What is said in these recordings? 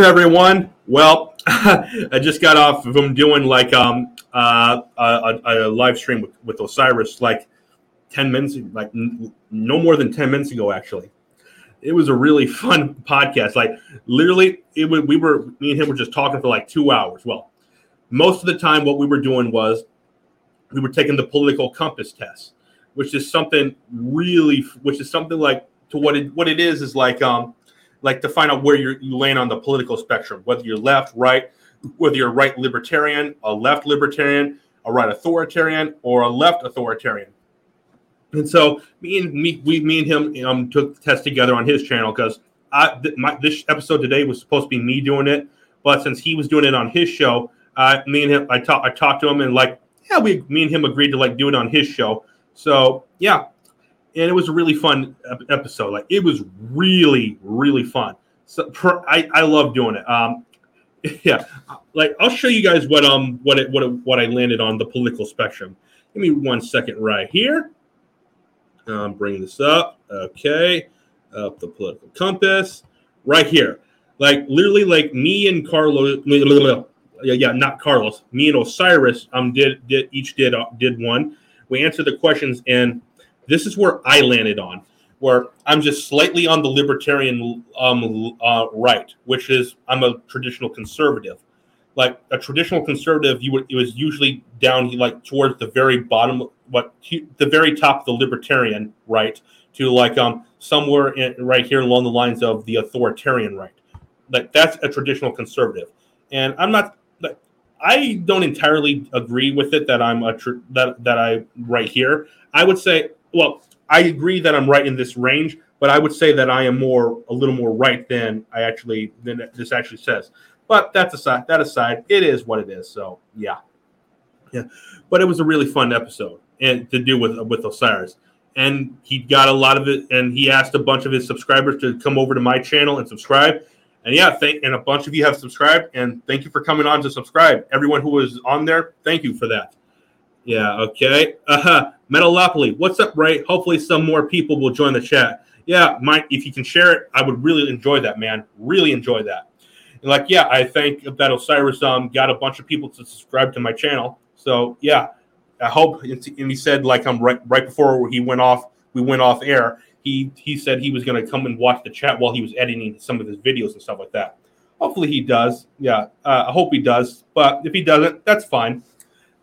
everyone? Well, I just got off from doing like um uh, a, a, live stream with, with Osiris like ten minutes, like n- no more than ten minutes ago, actually. It was a really fun podcast. Like literally, it was, we were me and him were just talking for like two hours. Well, most of the time, what we were doing was we were taking the political compass test, which is something really, which is something like to what it what it is is like um like to find out where you're, you land on the political spectrum, whether you're left, right, whether you're right libertarian, a left libertarian, a right authoritarian, or a left authoritarian. And so me and me, we, me and him um, took the test together on his channel because I th- my, this episode today was supposed to be me doing it, but since he was doing it on his show, uh, me and him, I talked, I talked to him and like, yeah, we, me and him agreed to like do it on his show. So yeah, and it was a really fun episode. Like it was really, really fun. So I, I love doing it. Um, yeah, like I'll show you guys what um what it what it, what I landed on the political spectrum. Give me one second right here. Um, bring this up. Okay, up the political compass right here. Like literally, like me and Carlos. Yeah, yeah, not Carlos. Me and Osiris um did did each did uh, did one. We answered the questions and this is where I landed on, where I'm just slightly on the libertarian um, uh, right, which is I'm a traditional conservative. Like a traditional conservative, you would it was usually down like towards the very bottom, what the very top of the libertarian right to like um somewhere in, right here along the lines of the authoritarian right. Like that's a traditional conservative, and I'm not. I don't entirely agree with it that I'm a tr- that that I right here. I would say well, I agree that I'm right in this range, but I would say that I am more a little more right than I actually than this actually says. But that's aside. That aside, it is what it is. So yeah, yeah. But it was a really fun episode and to do with with Osiris, and he got a lot of it. And he asked a bunch of his subscribers to come over to my channel and subscribe. And yeah, thank and a bunch of you have subscribed, and thank you for coming on to subscribe. Everyone who was on there, thank you for that. Yeah, okay. Uh-huh. Metalopoly, what's up, Ray? Hopefully some more people will join the chat. Yeah, Mike, if you can share it, I would really enjoy that, man. Really enjoy that. And like, yeah, I think that Osiris um got a bunch of people to subscribe to my channel. So yeah, I hope. And he said like I'm right right before he went off, we went off air. He he said he was going to come and watch the chat while he was editing some of his videos and stuff like that. Hopefully he does. Yeah, uh, I hope he does. But if he doesn't, that's fine.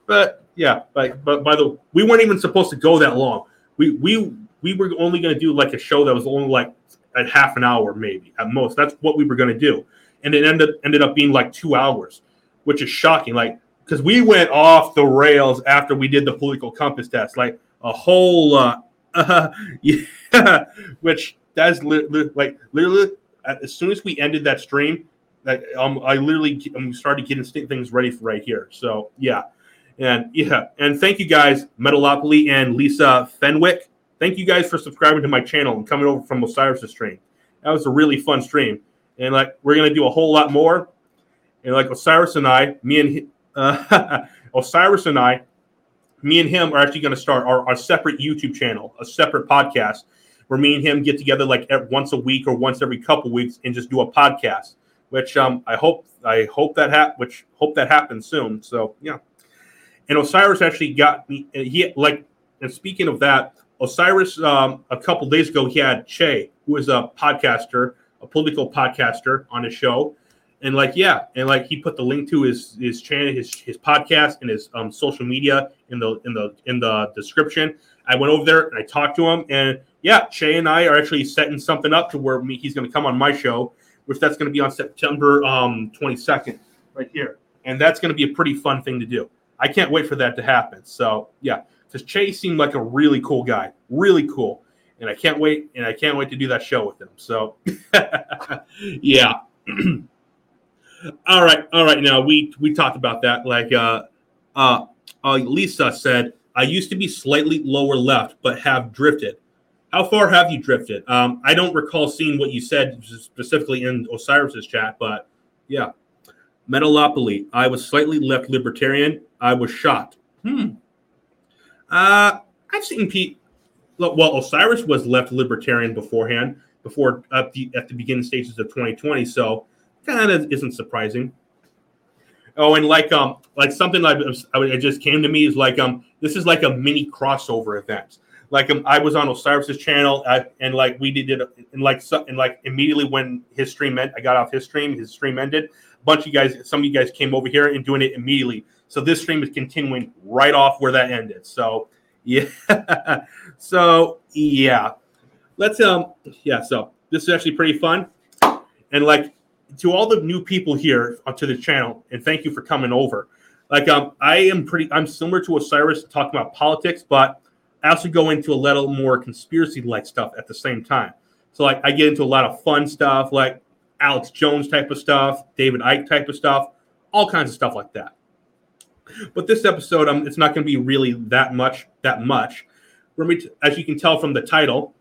But yeah, but but by the we weren't even supposed to go that long. We we we were only going to do like a show that was only like a half an hour maybe at most. That's what we were going to do, and it ended ended up being like two hours, which is shocking. Like because we went off the rails after we did the political compass test, like a whole uh, uh yeah, which that's li- li- like literally as soon as we ended that stream, that um, I literally um, started getting things ready for right here. So yeah, and yeah, and thank you guys, Metalopoly and Lisa Fenwick. Thank you guys for subscribing to my channel and coming over from Osiris' stream. That was a really fun stream. And like we're gonna do a whole lot more. And like Osiris and I, me and uh, Osiris and I, me and him are actually going to start our, our separate YouTube channel, a separate podcast, where me and him get together like once a week or once every couple weeks and just do a podcast. Which um, I hope I hope that hap- which hope that happens soon. So yeah. And Osiris actually got me. He like, and speaking of that, Osiris um, a couple days ago he had Che, who is a podcaster, a political podcaster, on his show, and like yeah, and like he put the link to his his channel, his his podcast, and his um, social media in the in the in the description. I went over there and I talked to him, and yeah, Che and I are actually setting something up to where me, he's going to come on my show, which that's going to be on September um, 22nd, right here, and that's going to be a pretty fun thing to do. I can't wait for that to happen. So yeah, because Chase seemed like a really cool guy, really cool, and I can't wait, and I can't wait to do that show with him. So yeah. all right, all right. Now we we talked about that. Like uh, uh, uh, Lisa said, I used to be slightly lower left, but have drifted. How far have you drifted? Um, I don't recall seeing what you said specifically in Osiris's chat, but yeah. Metalopoly. I was slightly left libertarian. I was shocked. Hmm. Uh, I've seen Pete. Well, Osiris was left libertarian beforehand, before at the at the beginning stages of 2020. So kind of isn't surprising. Oh, and like um, like something like it just came to me is like um, this is like a mini crossover event. Like um, I was on Osiris's channel uh, and like we did it and like so, and like immediately when his stream ended, I got off his stream, his stream ended. A bunch of you guys, some of you guys came over here and doing it immediately. So this stream is continuing right off where that ended. So yeah, so yeah, let's um yeah. So this is actually pretty fun, and like to all the new people here to the channel, and thank you for coming over. Like um, I am pretty. I'm similar to Osiris talking about politics, but I also go into a little more conspiracy like stuff at the same time. So like I get into a lot of fun stuff, like Alex Jones type of stuff, David Icke type of stuff, all kinds of stuff like that. But this episode, um, it's not going to be really that much. That much. As you can tell from the title,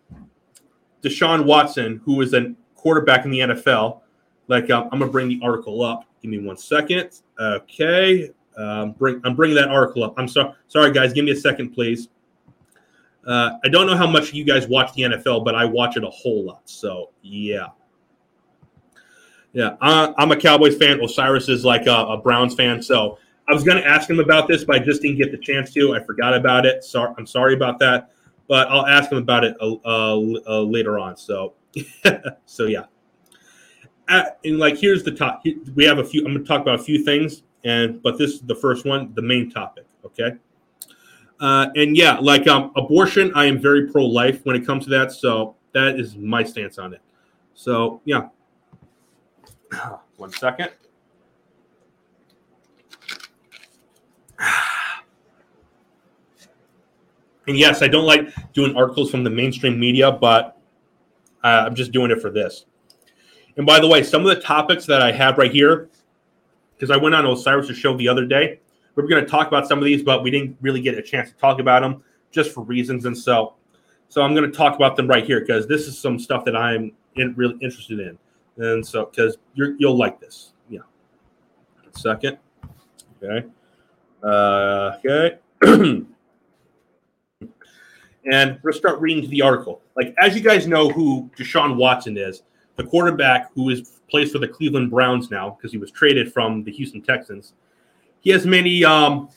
Deshaun Watson, who is a quarterback in the NFL, like um, I'm gonna bring the article up. Give me one second. Okay, um, bring I'm bringing that article up. I'm sorry, sorry guys. Give me a second, please. Uh, I don't know how much you guys watch the NFL, but I watch it a whole lot. So yeah, yeah. Uh, I'm a Cowboys fan. Osiris is like a, a, Browns fan. So I was going to ask him about this, but I just didn't get the chance to. I forgot about it. Sorry, I'm sorry about that. But I'll ask him about it uh, uh, later on. So so yeah and like here's the top. We have a few. I'm going to talk about a few things, and but this is the first one, the main topic. Okay. Uh, and yeah, like um, abortion, I am very pro-life when it comes to that. So that is my stance on it. So yeah. One second. And yes, I don't like doing articles from the mainstream media, but uh, I'm just doing it for this. And by the way, some of the topics that I have right here, because I went on Osiris' show the other day, we are going to talk about some of these, but we didn't really get a chance to talk about them just for reasons. And so, so I'm going to talk about them right here because this is some stuff that I'm in, really interested in. And so, because you'll like this. Yeah. Second. Okay. Uh, okay. and we're start reading the article. Like, as you guys know who Deshaun Watson is, the quarterback who is plays for the Cleveland Browns now because he was traded from the Houston Texans. He has many um,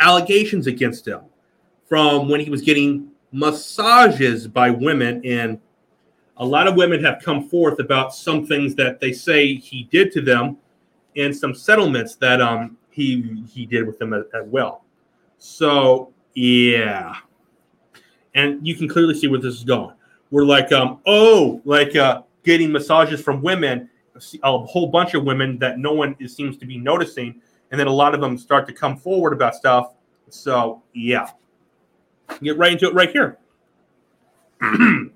allegations against him from when he was getting massages by women, and a lot of women have come forth about some things that they say he did to them, and some settlements that um, he he did with them as, as well. So yeah, and you can clearly see where this is going. We're like, um, oh, like uh, getting massages from women, a whole bunch of women that no one is, seems to be noticing, and then a lot of them start to come forward about stuff. So yeah, get right into it right here. the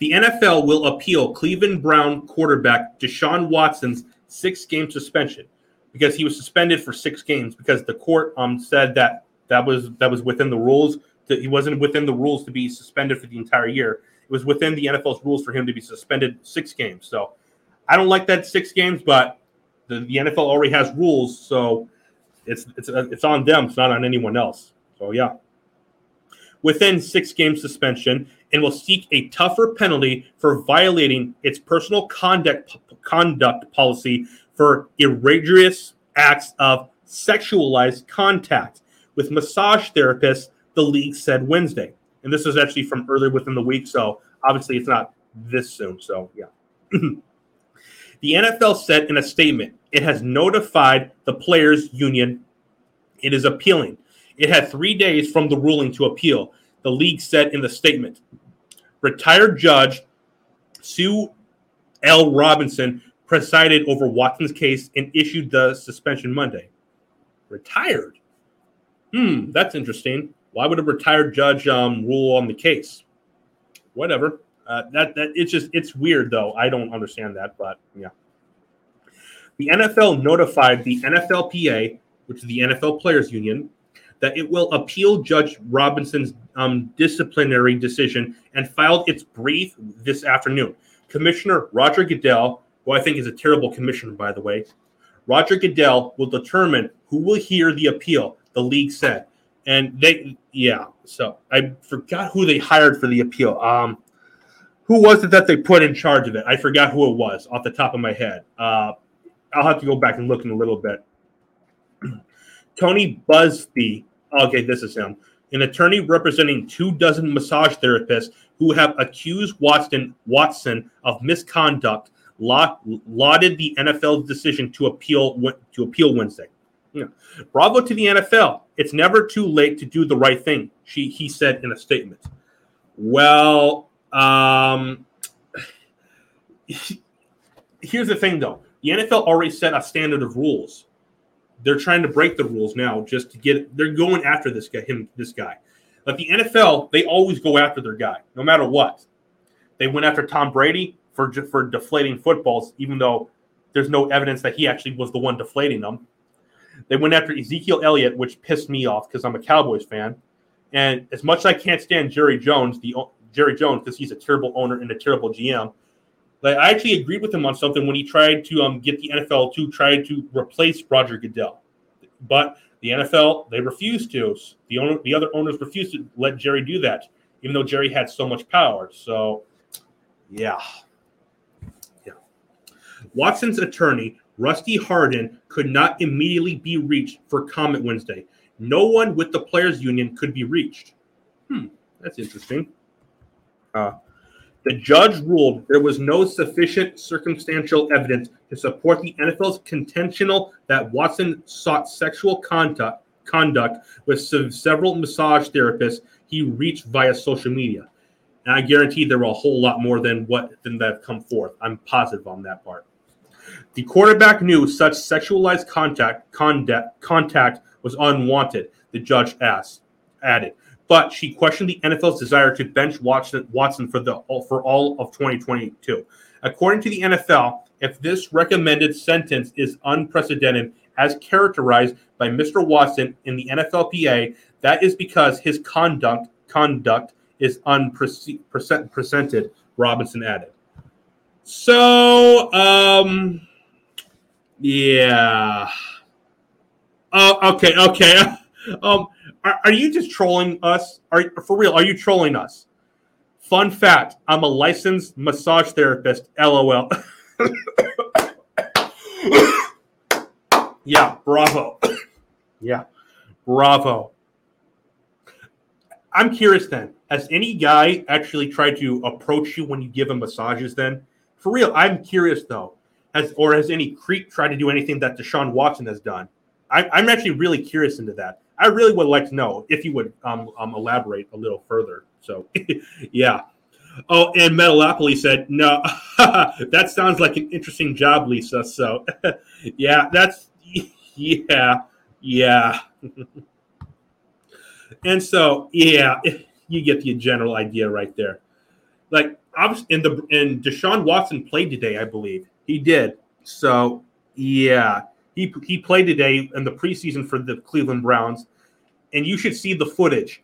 NFL will appeal Cleveland Brown quarterback Deshaun Watson's six-game suspension because he was suspended for six games because the court um said that that was that was within the rules. He wasn't within the rules to be suspended for the entire year. It was within the NFL's rules for him to be suspended six games. So I don't like that six games, but the, the NFL already has rules, so it's it's it's on them. It's not on anyone else. So yeah, within six game suspension, and will seek a tougher penalty for violating its personal conduct conduct policy for egregious acts of sexualized contact with massage therapists. The league said Wednesday and this is actually from earlier within the week. So obviously, it's not this soon. So yeah. the NFL said in a statement it has notified the players' union. It is appealing. It had three days from the ruling to appeal. The league said in the statement. Retired judge Sue L. Robinson presided over Watson's case and issued the suspension Monday. Retired? Hmm, that's interesting. Why would a retired judge um, rule on the case? Whatever. Uh, that that it's just it's weird though. I don't understand that, but yeah. The NFL notified the NFLPA, which is the NFL Players Union, that it will appeal Judge Robinson's um, disciplinary decision and filed its brief this afternoon. Commissioner Roger Goodell, who I think is a terrible commissioner, by the way, Roger Goodell will determine who will hear the appeal, the league said and they yeah so i forgot who they hired for the appeal um who was it that they put in charge of it? I forgot who it was off the top of my head. Uh, I'll have to go back and look in a little bit. Tony Buzbee. Okay, this is him. An attorney representing two dozen massage therapists who have accused Watson Watson of misconduct lauded the NFL's decision to appeal to appeal Wednesday. Yeah. Bravo to the NFL. It's never too late to do the right thing, she he said in a statement. Well, um, here's the thing though. The NFL already set a standard of rules. They're trying to break the rules now just to get they're going after this guy, him, this guy. But the NFL, they always go after their guy, no matter what. They went after Tom Brady for for deflating footballs, even though there's no evidence that he actually was the one deflating them. They went after Ezekiel Elliott, which pissed me off because I'm a Cowboys fan. And as much as I can't stand Jerry Jones, the Jerry Jones, because he's a terrible owner and a terrible GM, I actually agreed with him on something when he tried to um, get the NFL to try to replace Roger Goodell, but the NFL they refused to. The owner, the other owners refused to let Jerry do that, even though Jerry had so much power. So, yeah. Watson's attorney Rusty Hardin could not immediately be reached for comment Wednesday. No one with the players' union could be reached. Hmm, that's interesting. Uh, the judge ruled there was no sufficient circumstantial evidence to support the NFL's contentional that Watson sought sexual contact, conduct with several massage therapists he reached via social media. And I guarantee there were a whole lot more than what than that have come forth. I'm positive on that part. The quarterback knew such sexualized contact contact, contact was unwanted, the judge asked, added. But she questioned the NFL's desire to bench Watson, Watson for the for all of 2022. According to the NFL, if this recommended sentence is unprecedented, as characterized by Mr. Watson in the NFLPA, that is because his conduct conduct is unprecedented. Robinson added. So, um, yeah. Oh, okay, okay. Um, are, are you just trolling us? Are for real? Are you trolling us? Fun fact: I'm a licensed massage therapist. LOL. yeah, bravo. yeah, bravo. I'm curious then. Has any guy actually tried to approach you when you give him massages? Then, for real, I'm curious though. Has or has any creep tried to do anything that Deshaun Watson has done? I, I'm actually really curious into that. I really would like to know if you would um, um, elaborate a little further. So, yeah. Oh, and Metalopoly said, no, that sounds like an interesting job, Lisa. So, yeah, that's, yeah, yeah. and so, yeah, you get the general idea right there. Like, obviously, in the, and Deshaun Watson played today, I believe. He did. So, yeah. He, he played today in the preseason for the Cleveland Browns, and you should see the footage.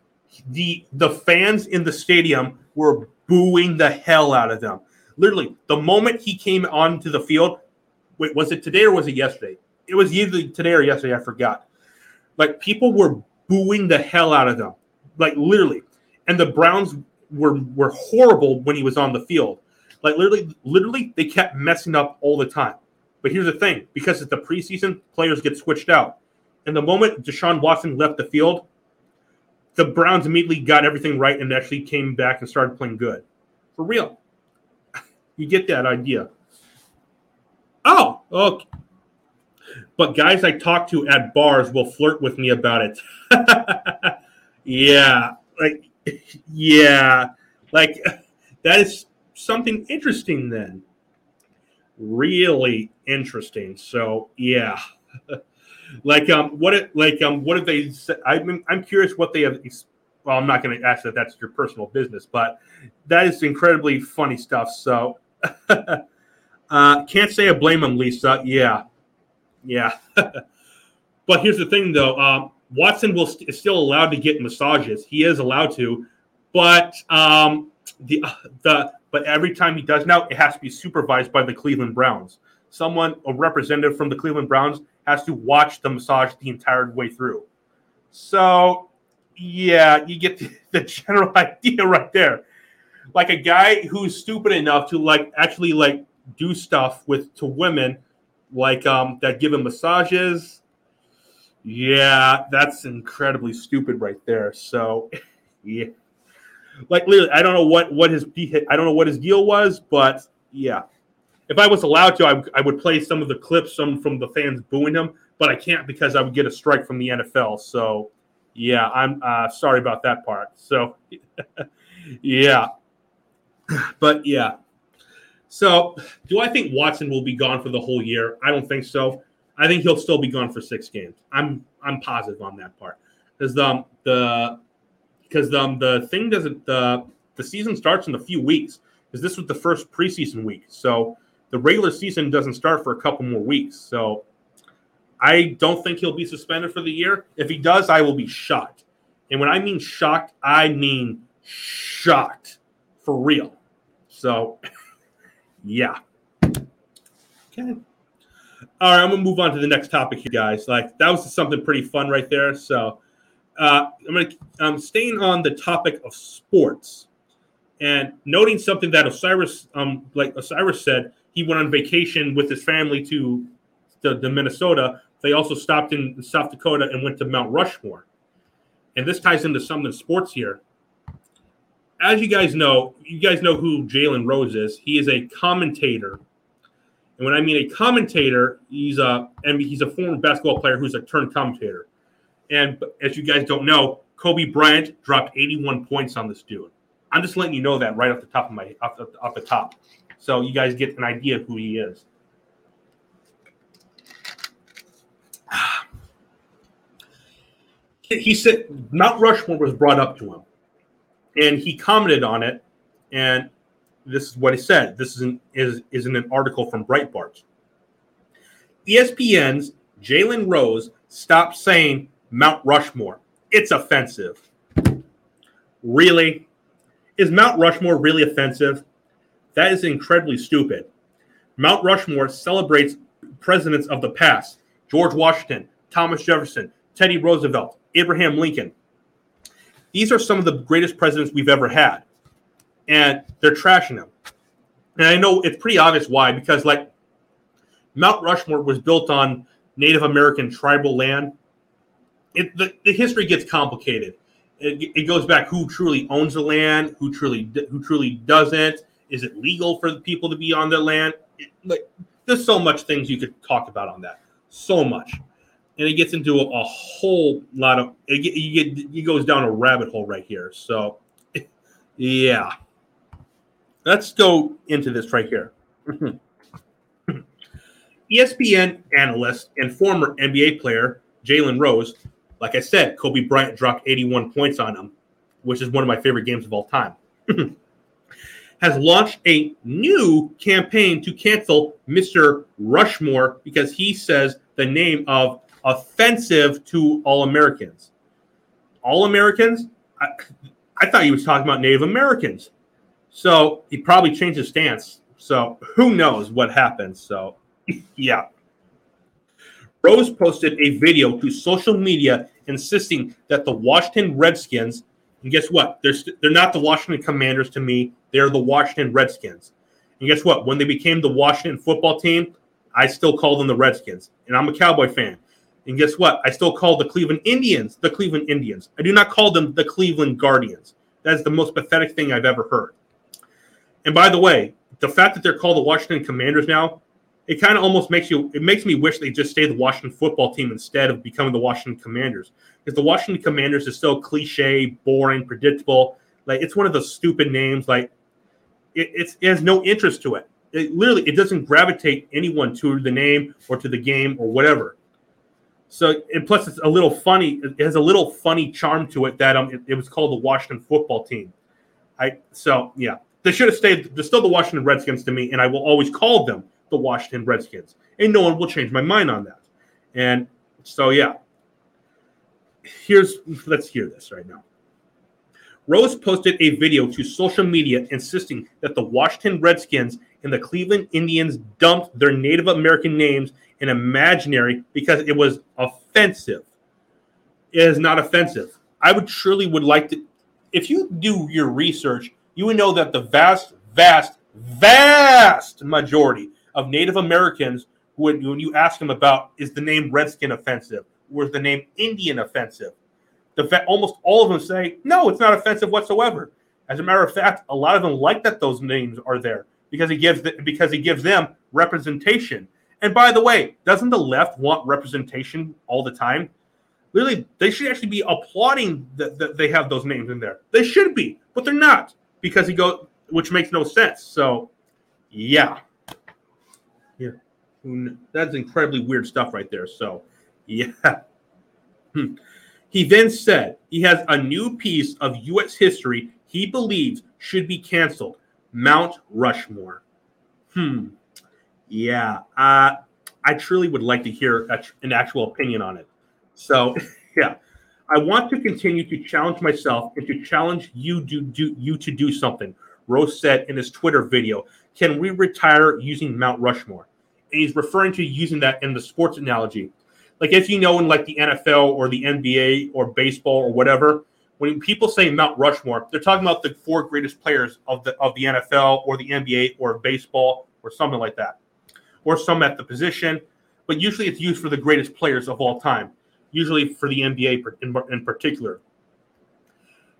The the fans in the stadium were booing the hell out of them. Literally, the moment he came onto the field, wait, was it today or was it yesterday? It was either today or yesterday, I forgot. Like people were booing the hell out of them. Like literally. And the Browns were were horrible when he was on the field. Like literally, literally, they kept messing up all the time. But here's the thing: because it's the preseason, players get switched out. And the moment Deshaun Watson left the field, the Browns immediately got everything right and actually came back and started playing good. For real. You get that idea. Oh, okay. But guys I talk to at bars will flirt with me about it. yeah. Like, yeah. Like, that is something interesting then really interesting. So yeah, like um, what it like um, what have they? I'm I'm curious what they have. Well, I'm not going to ask that. That's your personal business, but that is incredibly funny stuff. So uh, can't say I blame them Lisa. Yeah, yeah. but here's the thing, though. Um, Watson will st- is still allowed to get massages. He is allowed to, but um, the the but every time he does now, it has to be supervised by the Cleveland Browns. Someone, a representative from the Cleveland Browns, has to watch the massage the entire way through. So, yeah, you get the, the general idea right there. like a guy who's stupid enough to like actually like do stuff with to women like um that give him massages. Yeah, that's incredibly stupid right there. So, yeah, like literally, I don't know what what his I don't know what his deal was, but yeah, if I was allowed to, I, I would play some of the clips some from the fans booing him, but I can't because I would get a strike from the NFL. So, yeah, I'm uh, sorry about that part. So, yeah, but yeah. So, do I think Watson will be gone for the whole year? I don't think so. I think he'll still be gone for six games. I'm I'm positive on that part because the the because um, the thing doesn't the the season starts in a few weeks because this was the first preseason week. So the regular season doesn't start for a couple more weeks. So I don't think he'll be suspended for the year. If he does, I will be shocked. And when I mean shocked, I mean shocked for real. So, yeah. Okay. All right, I'm gonna move on to the next topic here, guys. Like that was something pretty fun right there. So, uh, I'm gonna I'm staying on the topic of sports and noting something that Osiris, um, like Osiris said, he went on vacation with his family to the, the Minnesota. They also stopped in South Dakota and went to Mount Rushmore. And this ties into some of the sports here. As you guys know, you guys know who Jalen Rose is. He is a commentator. And when I mean a commentator, he's a and he's a former basketball player who's a turned commentator. And as you guys don't know, Kobe Bryant dropped 81 points on this dude. I'm just letting you know that right off the top of my off the, off the top so you guys get an idea of who he is. He said Mount Rushmore was brought up to him, and he commented on it. And this is what he said. This is an, is, is in an article from Breitbart. ESPN's Jalen Rose stopped saying Mount Rushmore. It's offensive. Really? Is Mount Rushmore really offensive? That is incredibly stupid. Mount Rushmore celebrates presidents of the past George Washington, Thomas Jefferson, Teddy Roosevelt, Abraham Lincoln. These are some of the greatest presidents we've ever had. And they're trashing them. And I know it's pretty obvious why, because like Mount Rushmore was built on Native American tribal land. It, the, the history gets complicated. It, it goes back who truly owns the land, who truly who truly doesn't is it legal for people to be on their land? It, like, there's so much things you could talk about on that. So much, and it gets into a, a whole lot of. It, it goes down a rabbit hole right here. So, yeah, let's go into this right here. ESPN analyst and former NBA player Jalen Rose, like I said, Kobe Bryant dropped 81 points on him, which is one of my favorite games of all time. has launched a new campaign to cancel Mr. Rushmore because he says the name of offensive to all Americans. All Americans? I, I thought he was talking about Native Americans. So he probably changed his stance. So who knows what happened? So, yeah. Rose posted a video to social media insisting that the Washington Redskins and guess what? They're st- they're not the Washington Commanders to me. They're the Washington Redskins. And guess what? When they became the Washington football team, I still call them the Redskins. And I'm a Cowboy fan. And guess what? I still call the Cleveland Indians the Cleveland Indians. I do not call them the Cleveland Guardians. That's the most pathetic thing I've ever heard. And by the way, the fact that they're called the Washington Commanders now, it kind of almost makes you it makes me wish they just stay the Washington football team instead of becoming the Washington Commanders because the Washington Commanders is so cliche, boring, predictable. Like it's one of those stupid names. Like it, it has no interest to it. It literally it doesn't gravitate anyone to the name or to the game or whatever. So and plus it's a little funny. It has a little funny charm to it that um it, it was called the Washington Football Team. I so yeah they should have stayed. They're still the Washington Redskins to me, and I will always call them the Washington Redskins, and no one will change my mind on that. And so yeah, here's let's hear this right now. Rose posted a video to social media insisting that the Washington Redskins and the Cleveland Indians dumped their Native American names in imaginary because it was offensive. It is not offensive. I would surely would like to if you do your research you would know that the vast, vast, vast majority of Native Americans, when, when you ask them about is the name Redskin offensive, or is the name Indian offensive, the almost all of them say no, it's not offensive whatsoever. As a matter of fact, a lot of them like that those names are there because it gives the, because it gives them representation. And by the way, doesn't the left want representation all the time? Really, they should actually be applauding that, that they have those names in there. They should be, but they're not because he goes, which makes no sense. So, yeah, yeah, that's incredibly weird stuff right there. So, yeah. Hmm. He then said he has a new piece of U.S. history he believes should be canceled Mount Rushmore. Hmm. Yeah. Uh, I truly would like to hear an actual opinion on it. So, yeah. I want to continue to challenge myself and to challenge you do, do you to do something. Rose said in his Twitter video, "Can we retire using Mount Rushmore?" And he's referring to using that in the sports analogy. Like if you know in like the NFL or the NBA or baseball or whatever, when people say Mount Rushmore, they're talking about the four greatest players of the of the NFL or the NBA or baseball or something like that, or some at the position. But usually, it's used for the greatest players of all time. Usually for the NBA in, in particular.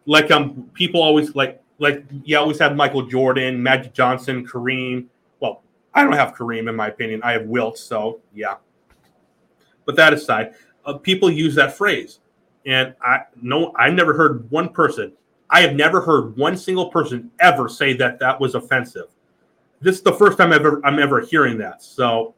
Like um, people always like like you always have Michael Jordan, Magic Johnson, Kareem. Well, I don't have Kareem in my opinion. I have Wilt, so yeah. But that aside, uh, people use that phrase and I no, I never heard one person. I have never heard one single person ever say that that was offensive. This is the first time I've ever, I'm ever hearing that. So,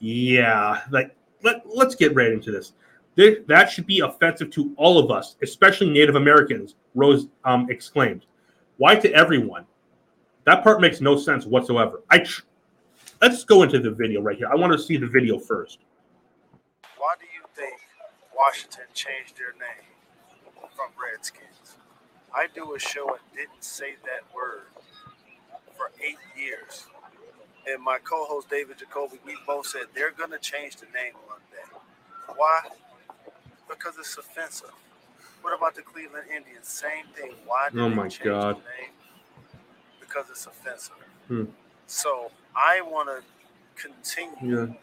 yeah, like let let's get right into this. This that should be offensive to all of us, especially Native Americans. Rose um, exclaimed. Why to everyone? That part makes no sense whatsoever. I tr- let's go into the video right here. I want to see the video first. Why do you think Washington changed their name from Redskins. I do a show and didn't say that word for eight years. And my co-host David Jacoby, we both said they're gonna change the name one day. Why? Because it's offensive. What about the Cleveland Indians? Same thing. Why did oh my change God. the name? Because it's offensive. Hmm. So I want to continue yeah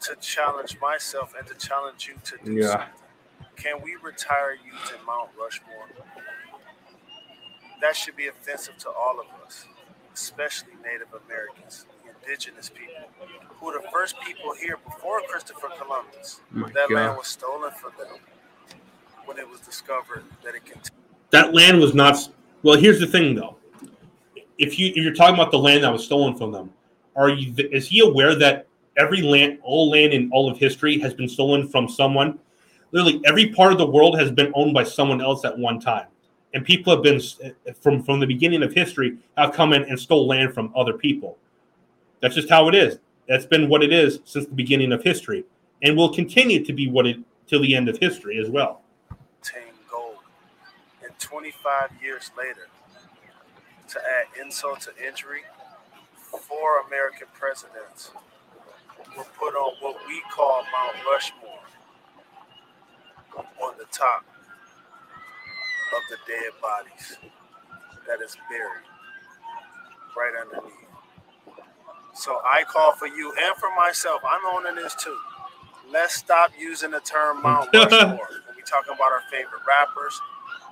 to challenge myself and to challenge you to do yeah. something. Can we retire using Mount Rushmore? That should be offensive to all of us, especially Native Americans, indigenous people, who were the first people here before Christopher Columbus. Oh my that God. land was stolen from them when it was discovered that it contained. That land was not. Well, here's the thing, though. If you if you're talking about the land that was stolen from them, are you? Is he aware that every land, all land in all of history has been stolen from someone. Literally, every part of the world has been owned by someone else at one time, and people have been from from the beginning of history have come in and stole land from other people. That's just how it is. That's been what it is since the beginning of history, and will continue to be what it till the end of history as well. Tame gold, and 25 years later, to add insult to injury, four American presidents were put on what we call Mount Rushmore on the top of the dead bodies that is buried right underneath. So I call for you and for myself. I'm owning this too. Let's stop using the term Mount Rushmore when we talking about our favorite rappers,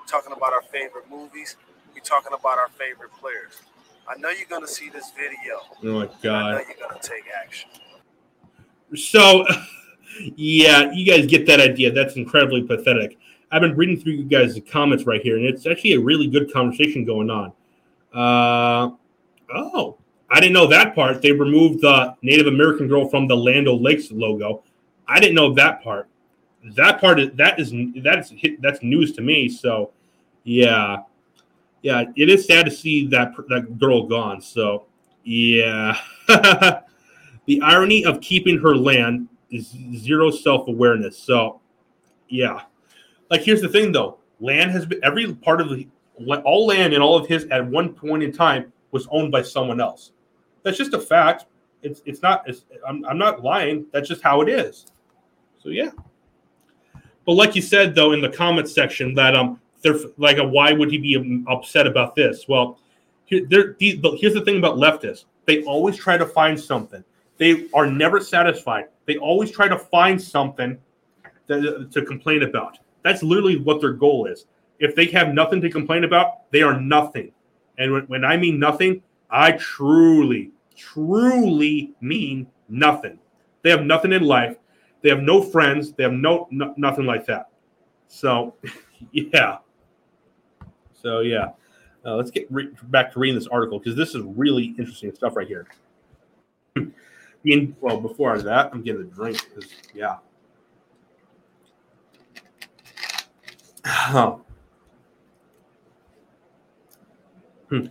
talking about our favorite movies, we talking about our favorite players. I know you're gonna see this video. Oh my god! I know you're gonna take action. So, yeah, you guys get that idea. That's incredibly pathetic. I've been reading through you guys' comments right here, and it's actually a really good conversation going on. Uh, oh, I didn't know that part. They removed the Native American girl from the Land O'Lakes logo. I didn't know that part. That part is that is that's that's news to me. So, yeah, yeah, it is sad to see that that girl gone. So, yeah. the irony of keeping her land is zero self awareness. So, yeah. Like, here's the thing though land has been every part of the all land and all of his at one point in time was owned by someone else. That's just a fact. It's it's not. It's, I'm I'm not lying. That's just how it is. So yeah. But like you said though in the comments section that um they're like, uh, why would he be um, upset about this? Well, here, here's the thing about leftists: they always try to find something. They are never satisfied. They always try to find something to, uh, to complain about. That's literally what their goal is. If they have nothing to complain about, they are nothing. And when, when I mean nothing, I truly, truly mean nothing. They have nothing in life. They have no friends. They have no, no nothing like that. So, yeah. So yeah, uh, let's get re- back to reading this article because this is really interesting stuff right here. In, well, before that, I'm getting a drink because yeah. Hmm.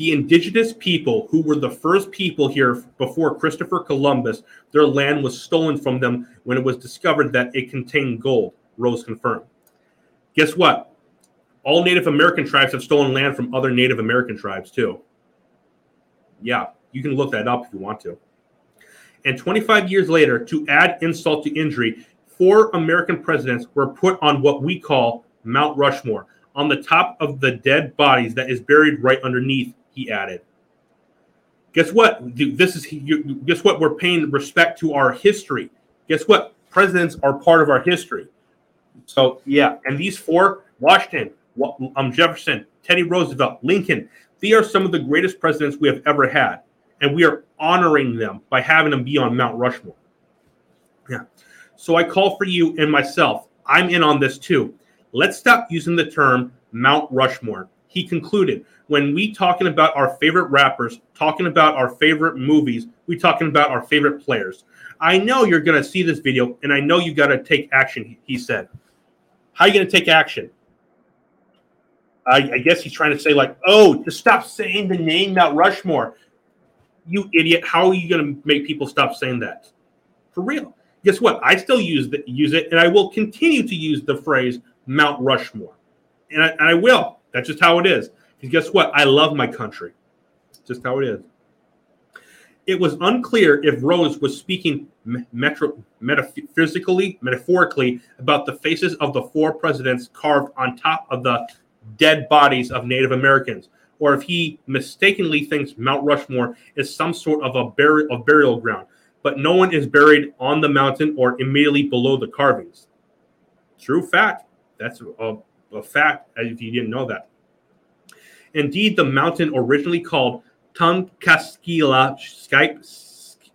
The indigenous people who were the first people here before Christopher Columbus, their land was stolen from them when it was discovered that it contained gold, Rose confirmed. Guess what? All Native American tribes have stolen land from other Native American tribes too. Yeah, you can look that up if you want to. And 25 years later, to add insult to injury, four American presidents were put on what we call Mount Rushmore, on the top of the dead bodies that is buried right underneath, he added. Guess what? This is guess what? We're paying respect to our history. Guess what? Presidents are part of our history. So yeah, and these four: Washington, um, Jefferson, Teddy Roosevelt, Lincoln. They are some of the greatest presidents we have ever had, and we are honoring them by having them be on Mount Rushmore. Yeah. So I call for you and myself. I'm in on this too. Let's stop using the term Mount Rushmore. He concluded, when we talking about our favorite rappers, talking about our favorite movies, we talking about our favorite players. I know you're going to see this video, and I know you got to take action. He said, "How are you going to take action?" I, I guess he's trying to say like, "Oh, to stop saying the name Mount Rushmore." You idiot! How are you going to make people stop saying that? For real? Guess what? I still use the, use it, and I will continue to use the phrase Mount Rushmore. And I, and I will. That's just how it is. Because guess what? I love my country. Just how it is. It was unclear if Rose was speaking metro, metaphysically, metaphorically about the faces of the four presidents carved on top of the dead bodies of Native Americans, or if he mistakenly thinks Mount Rushmore is some sort of a burial, of burial ground. But no one is buried on the mountain or immediately below the carvings. True fact. That's a, a fact if you didn't know that. Indeed, the mountain originally called Tunkaskila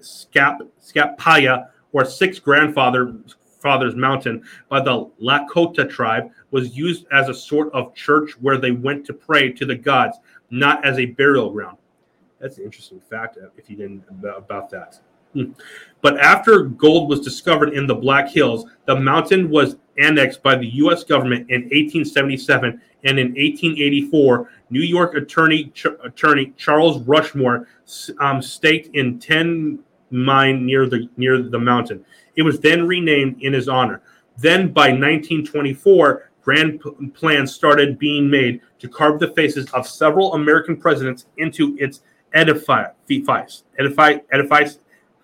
Skap, Skapaya, or Six Grandfather Father's Mountain by the Lakota tribe, was used as a sort of church where they went to pray to the gods, not as a burial ground. That's an interesting fact uh, if you didn't about that. Hmm. But after gold was discovered in the Black Hills, the mountain was annexed by the U.S. government in 1877, and in 1884, New York Attorney Ch- Attorney Charles Rushmore um, staked in 10 mine near the near the mountain. It was then renamed in his honor. Then, by 1924, grand p- plans started being made to carve the faces of several American presidents into its edifice. Edify, edifice.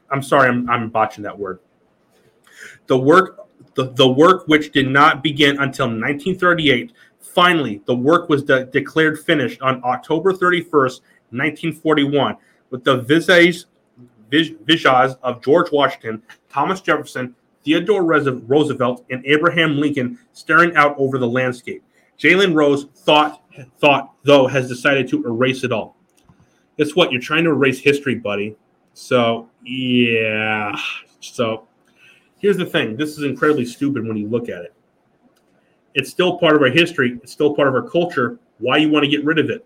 I'm sorry, I'm, I'm botching that word. The work the, the work, which did not begin until 1938, finally, the work was de- declared finished on October 31st, 1941, with the visages of George Washington, Thomas Jefferson, Theodore Roosevelt, and Abraham Lincoln staring out over the landscape. Jalen Rose thought, thought though, has decided to erase it all. Guess what? You're trying to erase history, buddy. So, yeah. So, here's the thing this is incredibly stupid when you look at it. It's still part of our history, it's still part of our culture. Why you want to get rid of it?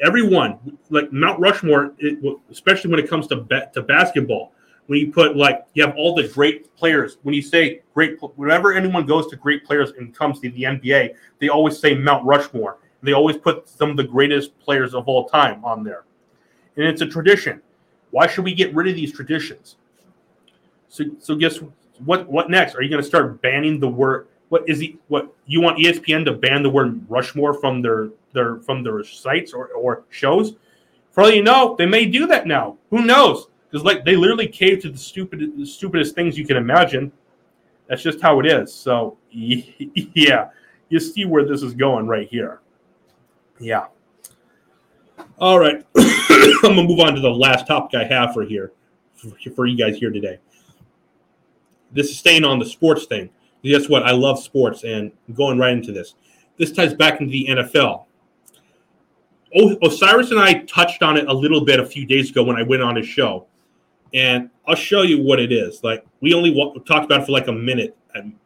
Everyone, like Mount Rushmore, it, especially when it comes to ba- to basketball, when you put like you have all the great players. When you say great, whenever anyone goes to great players and comes to the NBA, they always say Mount Rushmore. They always put some of the greatest players of all time on there, and it's a tradition. Why should we get rid of these traditions? So so guess what? What next? Are you going to start banning the word? What is he? What you want ESPN to ban the word Rushmore from their their from their sites or, or shows? For all you know, they may do that now. Who knows? Because like they literally cave to the stupid the stupidest things you can imagine. That's just how it is. So yeah, you see where this is going right here. Yeah. All right. I'm gonna move on to the last topic I have for here for you guys here today. This is staying on the sports thing. Guess what? I love sports and going right into this. This ties back into the NFL. Osiris and I touched on it a little bit a few days ago when I went on his show, and I'll show you what it is. Like we only talked about it for like a minute,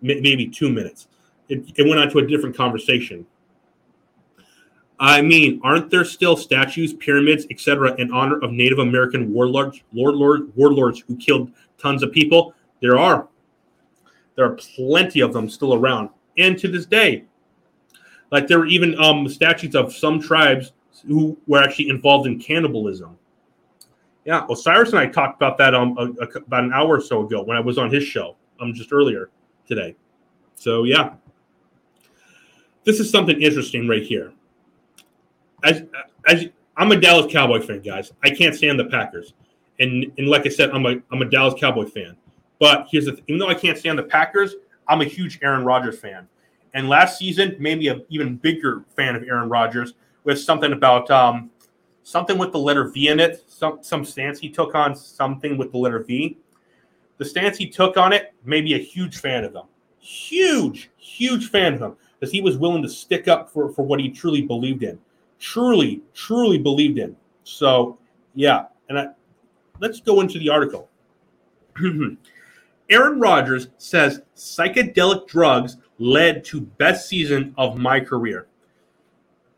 maybe two minutes. It, it went on to a different conversation. I mean, aren't there still statues, pyramids, etc., in honor of Native American warlords, warlord, warlords who killed tons of people? There are. There are plenty of them still around, and to this day, like there were even um, statues of some tribes who were actually involved in cannibalism. Yeah, Osiris and I talked about that um a, a, about an hour or so ago when I was on his show um just earlier today. So yeah, this is something interesting right here as as I'm a Dallas Cowboy fan, guys. I can't stand the Packers, and and like I said, I'm a I'm a Dallas Cowboy fan. But here's the thing: even though I can't stand the Packers, I'm a huge Aaron Rodgers fan. And last season made me an even bigger fan of Aaron Rodgers with something about um, something with the letter V in it, some some stance he took on something with the letter V. The stance he took on it made me a huge fan of him. Huge, huge fan of him because he was willing to stick up for, for what he truly believed in truly, truly believed in. So, yeah. And I, let's go into the article. Aaron Rodgers says psychedelic drugs led to best season of my career.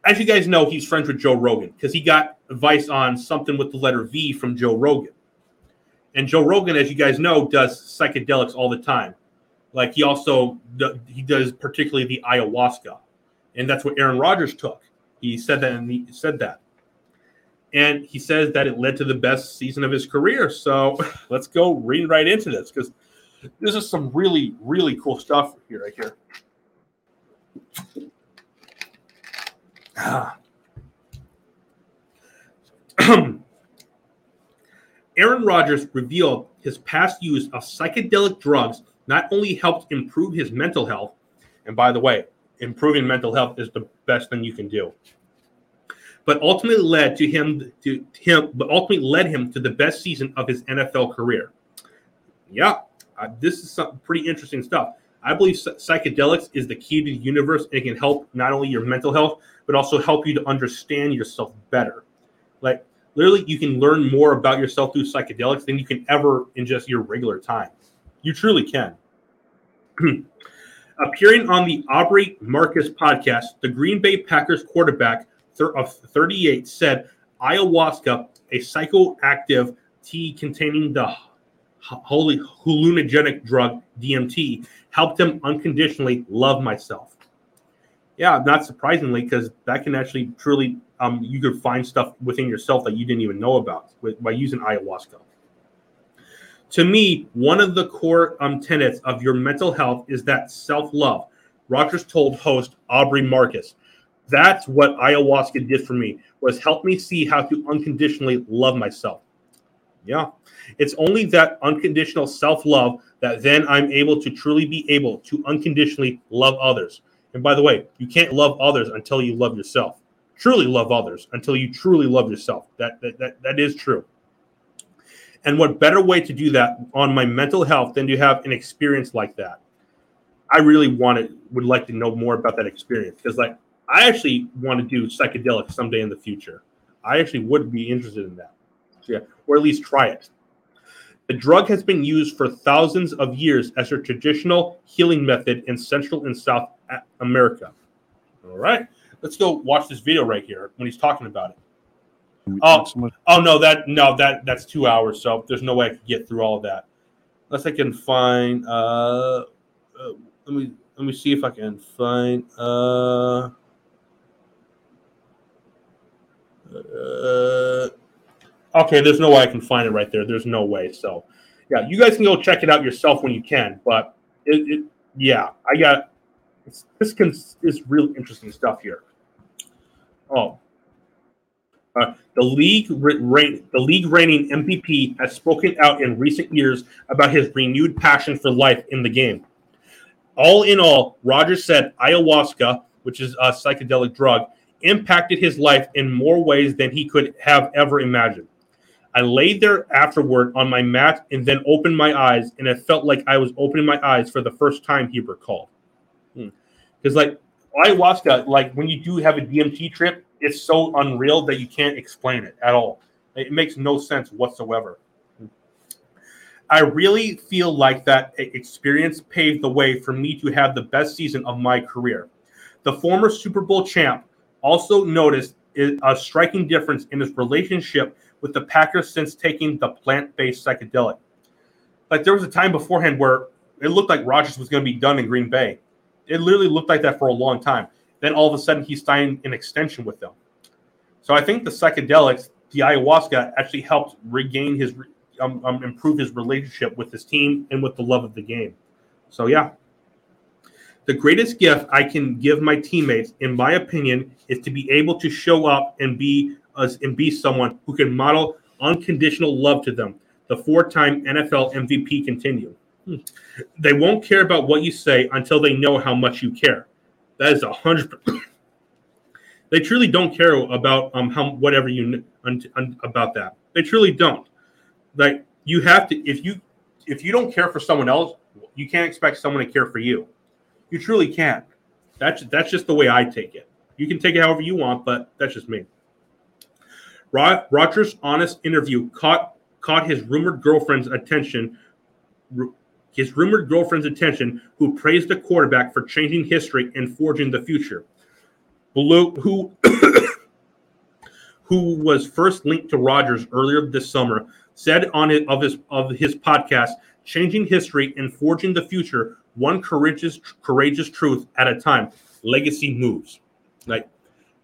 As you guys know, he's friends with Joe Rogan because he got advice on something with the letter V from Joe Rogan. And Joe Rogan, as you guys know, does psychedelics all the time. Like he also he does particularly the ayahuasca, and that's what Aaron Rodgers took. He said that, and he said that, and he says that it led to the best season of his career. So let's go read right into this because this is some really, really cool stuff here, right here. Ah. Aaron Rodgers revealed his past use of psychedelic drugs not only helped improve his mental health, and by the way, improving mental health is the best thing you can do. But ultimately led to him to him, but ultimately led him to the best season of his NFL career. Yeah, uh, this is some pretty interesting stuff. I believe psychedelics is the key to the universe and it can help not only your mental health, but also help you to understand yourself better. Like literally, you can learn more about yourself through psychedelics than you can ever in just your regular time. You truly can. Appearing on the Aubrey Marcus podcast, the Green Bay Packers quarterback of 38 said ayahuasca, a psychoactive tea containing the holy hallucinogenic drug DMT, helped him unconditionally love myself. Yeah, not surprisingly, because that can actually truly, um, you could find stuff within yourself that you didn't even know about with, by using ayahuasca. To me, one of the core um, tenets of your mental health is that self love. Rodgers told host Aubrey Marcus. That's what ayahuasca did for me was help me see how to unconditionally love myself. Yeah. It's only that unconditional self-love that then I'm able to truly be able to unconditionally love others. And by the way, you can't love others until you love yourself. Truly love others until you truly love yourself. That that that, that is true. And what better way to do that on my mental health than to have an experience like that? I really wanted would like to know more about that experience because like I actually want to do psychedelics someday in the future. I actually would be interested in that. So yeah, or at least try it. The drug has been used for thousands of years as a traditional healing method in Central and South America. All right, let's go watch this video right here when he's talking about it. Oh, oh no, that no that that's two hours, so there's no way I could get through all of that. Unless I can find. Uh, uh, let me let me see if I can find. Uh, uh, okay, there's no way I can find it right there. There's no way. So, yeah, you guys can go check it out yourself when you can. But it, it yeah, I got this. Can is really interesting stuff here. Oh, uh, the league reign, the league reigning MVP has spoken out in recent years about his renewed passion for life in the game. All in all, Rodgers said ayahuasca, which is a psychedelic drug, impacted his life in more ways than he could have ever imagined. I laid there afterward on my mat and then opened my eyes, and it felt like I was opening my eyes for the first time, he recalled. Because, hmm. like, ayahuasca, like when you do have a DMT trip, it's so unreal that you can't explain it at all. It makes no sense whatsoever. I really feel like that experience paved the way for me to have the best season of my career. The former Super Bowl champ also noticed a striking difference in his relationship with the Packers since taking the plant-based psychedelic. Like there was a time beforehand where it looked like Rodgers was going to be done in Green Bay. It literally looked like that for a long time. Then all of a sudden he signed an extension with them. So I think the psychedelics, the ayahuasca, actually helped regain his, um, um, improve his relationship with his team and with the love of the game. So yeah, the greatest gift I can give my teammates, in my opinion, is to be able to show up and be us and be someone who can model unconditional love to them. The four-time NFL MVP continued. Hmm. They won't care about what you say until they know how much you care. That is a hundred. they truly don't care about um how whatever you un, un, about that. They truly don't. Like you have to if you if you don't care for someone else, you can't expect someone to care for you. You truly can't. That's that's just the way I take it. You can take it however you want, but that's just me. Rodgers' honest interview caught caught his rumored girlfriend's attention. His rumored girlfriend's attention, who praised the quarterback for changing history and forging the future. Blu, who who was first linked to Rodgers earlier this summer, said on it of his of his podcast, "Changing history and forging the future one courageous courageous truth at a time. Legacy moves. Like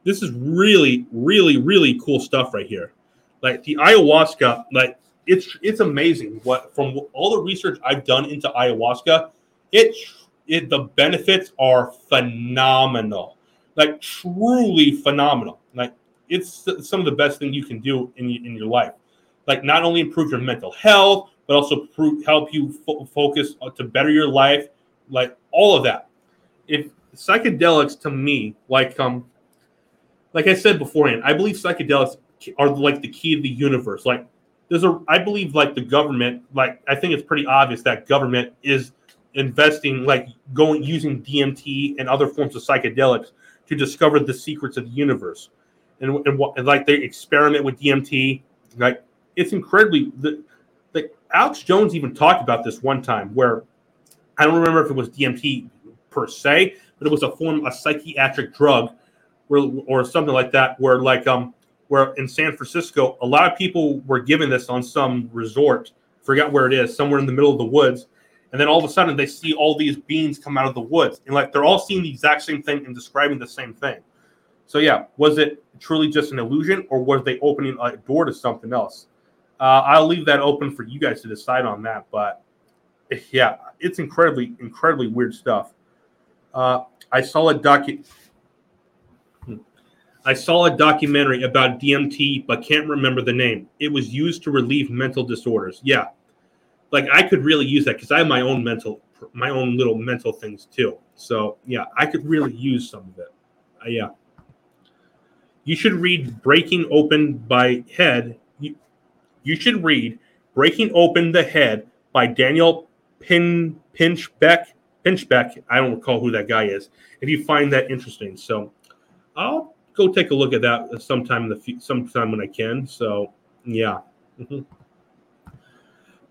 this is really, really, really cool stuff right here. Like the ayahuasca, like it's it's amazing what from all the research I've done into ayahuasca, it it the benefits are phenomenal. Like truly phenomenal. Like it's some of the best thing you can do in in your life. Like not only improve your mental health, but also help you fo- focus to better your life like all of that. If psychedelics to me, like um, like I said beforehand, I believe psychedelics are like the key to the universe. Like there's a, I believe like the government, like I think it's pretty obvious that government is investing, like going using DMT and other forms of psychedelics to discover the secrets of the universe, and and, and like they experiment with DMT, like it's incredibly the like Alex Jones even talked about this one time where I don't remember if it was DMT per se, but it was a form, a psychiatric drug, where, or something like that, where like um, where in San Francisco, a lot of people were given this on some resort, forget where it is, somewhere in the middle of the woods, and then all of a sudden they see all these beings come out of the woods, and like they're all seeing the exact same thing and describing the same thing. So yeah, was it truly just an illusion, or was they opening a door to something else? Uh, I'll leave that open for you guys to decide on that, but yeah, it's incredibly, incredibly weird stuff. Uh, I saw a docu. I saw a documentary about DMT, but can't remember the name. It was used to relieve mental disorders. Yeah, like I could really use that because I have my own mental, my own little mental things too. So yeah, I could really use some of it. Uh, yeah. You should read "Breaking Open by Head." You, you should read "Breaking Open the Head" by Daniel Pin Pinchbeck. Pinchbeck. I don't recall who that guy is. If you find that interesting, so I'll go take a look at that sometime in the sometime when I can. So yeah. Mm-hmm.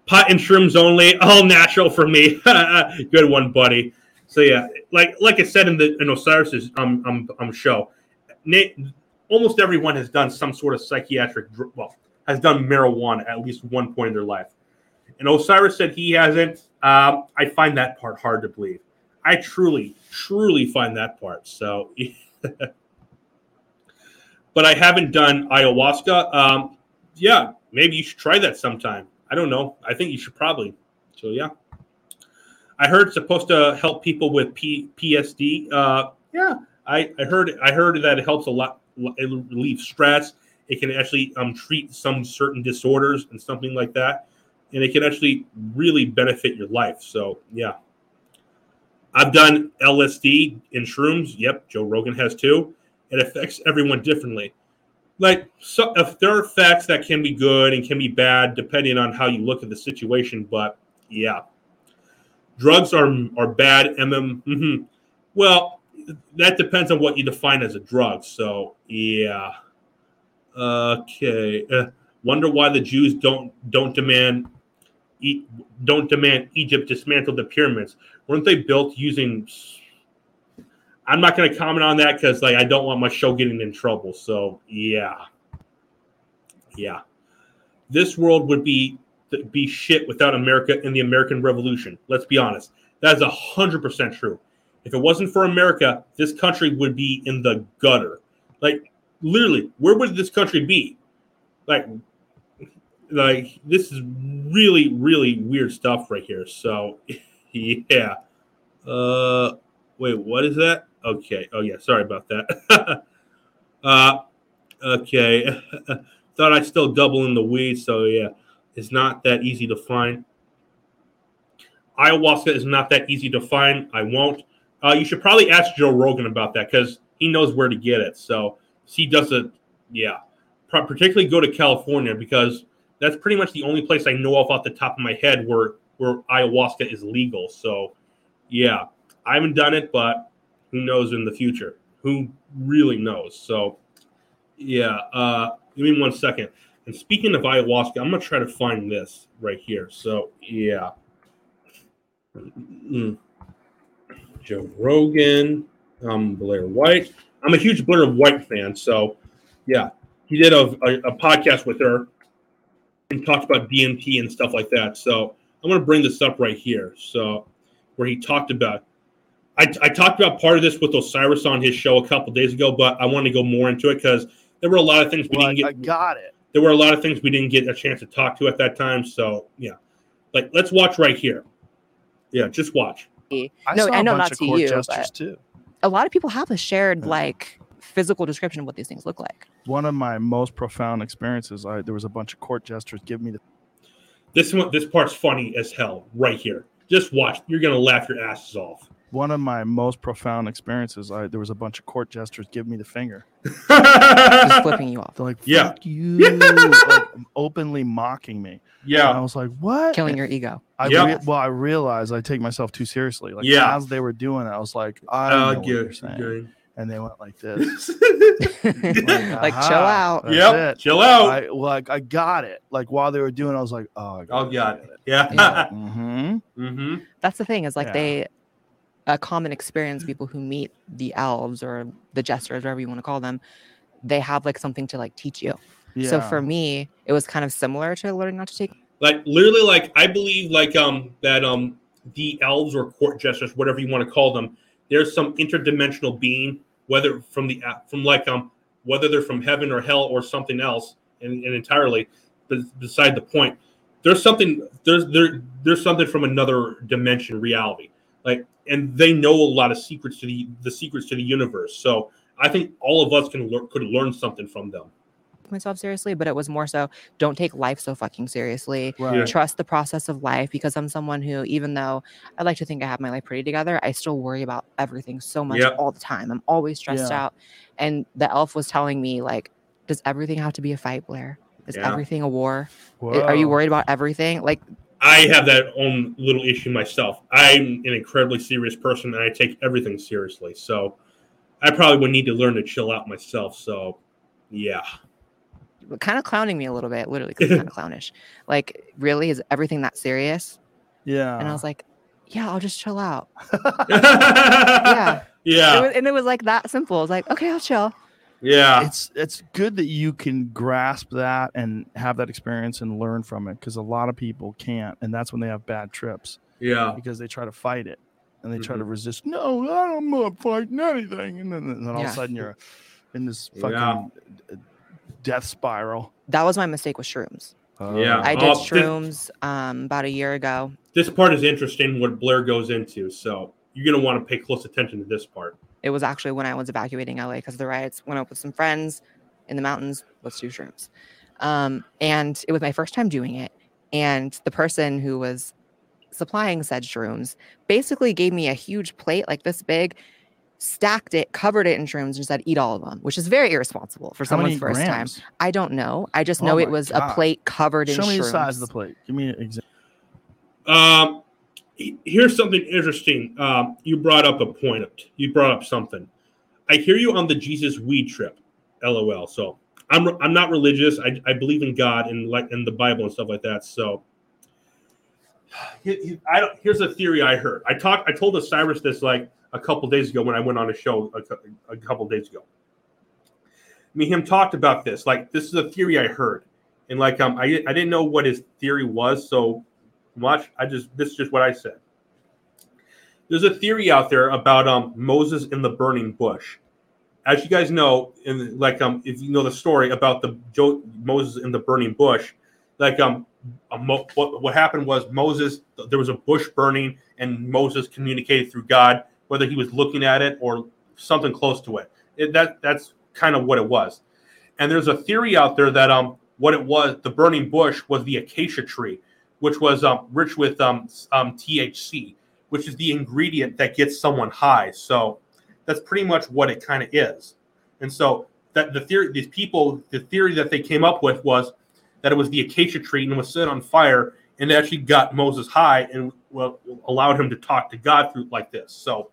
Pot and shrooms only, all natural for me. Good one, buddy. So yeah, like like I said in the in Osiris's um um, um show, Nate, almost everyone has done some sort of psychiatric well has done marijuana at least one point in their life. And Osiris said he hasn't. Um, I find that part hard to believe. I truly, truly find that part. So, but I haven't done ayahuasca. Um, yeah, maybe you should try that sometime. I don't know. I think you should probably. So, yeah. I heard it's supposed to help people with P- PSD. Uh, yeah, I, I heard I heard that it helps a lot. It relieves stress. It can actually um, treat some certain disorders and something like that and it can actually really benefit your life. So, yeah. I've done LSD in shrooms. Yep, Joe Rogan has too. It affects everyone differently. Like, so if there are facts that can be good and can be bad depending on how you look at the situation, but yeah, drugs are are bad. MM, mm-hmm. well, that depends on what you define as a drug. So yeah, okay. Uh, wonder why the Jews don't don't demand don't demand Egypt dismantle the pyramids. Weren't they built using? I'm not going to comment on that because like I don't want my show getting in trouble. So yeah, yeah, this world would be be shit without America and the American Revolution. Let's be honest. That is a hundred percent true. If it wasn't for America, this country would be in the gutter. Like literally, where would this country be? Like like this is really really weird stuff right here so yeah uh wait what is that okay. Oh yeah. Sorry about that. Uh okay. Thought i'd still double in the weeds so yeah. It's not that easy to find. Ayahuasca is not that easy to find. I won't. Uh you should probably ask joe rogan about that because he knows where to get it so he does it yeah. Particularly go to california because that's pretty much the only place I know of off the top of my head where where ayahuasca is legal. So, yeah, I haven't done it, but who knows in the future? Who really knows? So, yeah, uh, give me one second. And speaking of ayahuasca, I'm gonna try to find this right here. So, yeah, mm. Joe Rogan, um, Blair White. I'm a huge Blair White fan, so yeah, he did a, a, a podcast with her and talked about DMT and stuff like that. So I'm going to bring this up right here. So where he talked about, I, I talked about part of this with Osiris on his show a couple days ago, but I want to go more into it because there were a lot of things we well, didn't get. I got it. There were a lot of things we didn't get a chance to talk to at that time. So yeah, like let's watch right here. Yeah, just watch. I no, I know not to you, but too. a lot of people have a shared yeah. like physical description of what these things look like. One of my most profound experiences, I, there was a bunch of court jesters give me the. This one, this part's funny as hell, right here. Just watch. You're gonna laugh your asses off. One of my most profound experiences, I, there was a bunch of court jesters give me the finger, just flipping you off. They're like, yeah. you," like, openly mocking me. Yeah, and I was like, "What?" Killing your ego. I yep. re- well, I realized I take myself too seriously. Like, yeah. as they were doing it, I was like, "I uh, know what you're saying." and they went like this, like, like chill out. Yep, chill out. I, like I got it. Like while they were doing, it, I was like, oh, I got, oh, got it. it. Yeah. yeah. mm-hmm. Mm-hmm. That's the thing is like yeah. they, a common experience. People who meet the elves or the jesters, whatever you want to call them, they have like something to like teach you. Yeah. So for me, it was kind of similar to learning not to take. Like literally, like I believe, like um that um the elves or court jesters, whatever you want to call them there's some interdimensional being, whether from the from like um whether they're from heaven or hell or something else, and, and entirely beside the point. There's something there's there there's something from another dimension reality, like, and they know a lot of secrets to the the secrets to the universe. So I think all of us can learn could learn something from them myself seriously, but it was more so don't take life so fucking seriously. Right. Trust the process of life because I'm someone who, even though I like to think I have my life pretty together, I still worry about everything so much yep. all the time. I'm always stressed yeah. out. And the elf was telling me, like, does everything have to be a fight, Blair? Is yeah. everything a war? Whoa. Are you worried about everything? Like, I have that own little issue myself. I'm an incredibly serious person and I take everything seriously. So I probably would need to learn to chill out myself. So, yeah kind of clowning me a little bit, literally, kind of clownish. Like, really, is everything that serious? Yeah. And I was like, yeah, I'll just chill out. yeah. Yeah. It was, and it was like that simple. I was like, okay, I'll chill. Yeah. It's it's good that you can grasp that and have that experience and learn from it because a lot of people can't, and that's when they have bad trips. Yeah. Because they try to fight it and they try mm-hmm. to resist. No, I'm not fighting anything, and then, and then all yeah. of a sudden you're in this fucking yeah death spiral. That was my mistake with shrooms. Uh, yeah, I did uh, shrooms this, um, about a year ago. This part is interesting. What Blair goes into, so you're gonna want to pay close attention to this part. It was actually when I was evacuating LA because the riots. Went up with some friends in the mountains. Let's do shrooms, um, and it was my first time doing it. And the person who was supplying said shrooms basically gave me a huge plate like this big, stacked it, covered it in shrooms, and said, eat all of them, which is very irresponsible for How someone's first grams? time. I don't know. I just Oh know it was God. a plate covered in shrooms. Show me the size of the plate. Give me an example. Um, he- here's something interesting. Um, you brought up a point. You brought up something. I hear you on the Jesus weed trip. LOL. So I'm I'm not religious. I, I believe in God and like in the Bible and stuff like that. So I don't, here's a theory I heard. I talked. I told Osiris this like a couple days ago when I went on a show a, a couple days ago. Me him talked about this. Like this is a theory I heard, and like um I I didn't know what his theory was. So much. I just this is just what I said. There's a theory out there about um Moses in the burning bush. As you guys know, in like um if you know the story about the jo- Moses in the burning bush, like um Mo- what what happened was Moses there was a bush burning and Moses communicated through God whether he was looking at it or something close to it. it that that's kind of what it was. And there's a theory out there that um what it was the burning bush was the acacia tree which was um, rich with um, um, THC, which is the ingredient that gets someone high. So that's pretty much what it kind of is. And so that the theory, these people, the theory that they came up with was that it was the acacia tree and was set on fire, and it actually got Moses high and well, allowed him to talk to God through like this. So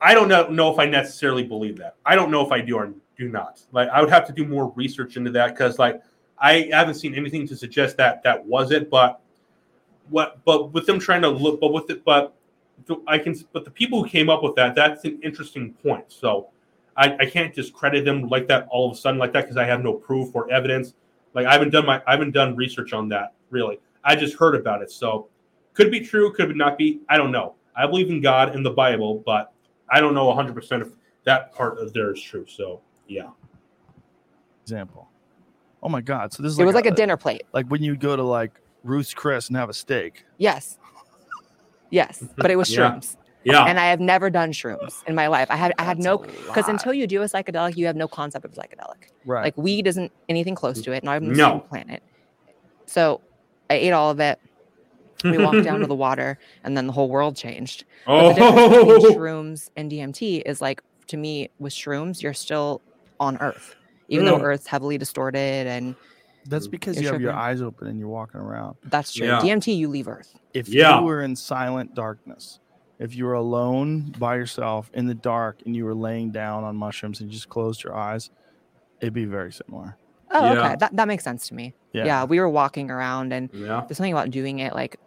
I don't know, know if I necessarily believe that. I don't know if I do or do not. Like I would have to do more research into that because like I haven't seen anything to suggest that that was it, but what? But with them trying to look, but with it, but I can. But the people who came up with that, that's an interesting point. So I, I can't discredit them like that all of a sudden like that because I have no proof or evidence. Like I haven't done my, I haven't done research on that really. I just heard about it, so could be true, could not be. I don't know. I believe in God and the Bible, but I don't know 100 percent if that part of there is true. So yeah. Example. Oh my God! So this is It was like a dinner plate. like when you go to like Ruth's Chris and have a steak. Yes. Yes, but it was Yeah. shrooms. Yeah. And I have never done shrooms in my life. I had I had no because until you do a psychedelic, you have no concept of psychedelic. right. Like weed isn't anything close to it, not even the No. same planet. So I ate all of it. We walked down to the water, and then the whole world changed. But the difference between oh, shrooms and DMT is like to me with shrooms, you're still on Earth, even though Mm. Earth's heavily distorted, and That's because You're you have your eyes open and you're walking around. that's true. Yeah. DMT, you leave Earth. If Yeah. you were in silent darkness, if you were alone by yourself in the dark and you were laying down on mushrooms and you just closed your eyes, it'd be very similar. Oh, Yeah. okay, that that makes sense to me. Yeah. yeah, we were walking around, and yeah. there's something about doing it like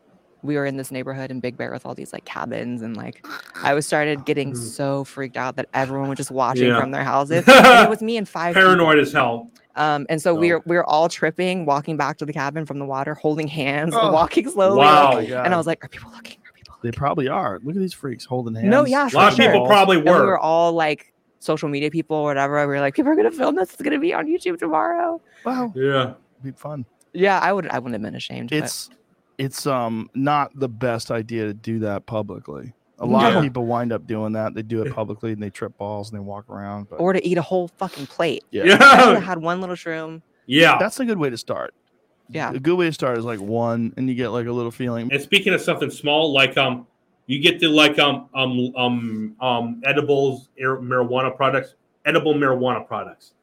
we were in this neighborhood in Big Bear with all these like cabins and like I was started getting Mm. so freaked out that everyone was just watching Yeah. from their houses. and it was me and five people. Paranoid as hell. Um, and so we Oh. were we were all tripping, walking back to the cabin from the water, holding hands Oh. walking slowly. Wow. like- and I was like, are people looking? Are people They probably are. Look at these freaks holding hands. No, yeah, A lot of for people sure. probably And we were. were all like social media people or whatever. We were like, people are gonna film this. It's gonna be on YouTube tomorrow. Wow. yeah. Be fun. Yeah, I would I wouldn't have been ashamed. but- It's it's um not the best idea to do that publicly. A lot No. of people wind up doing that. They do it publicly and they trip balls and they walk around. But or to eat a whole fucking plate. yeah, I should have had one little shroom. Yeah. that's a good way to start. Yeah. A good way to start is like one, and you get like a little feeling. And speaking of something small, like um, you get the like um um um um edibles, air, marijuana products, edible marijuana products.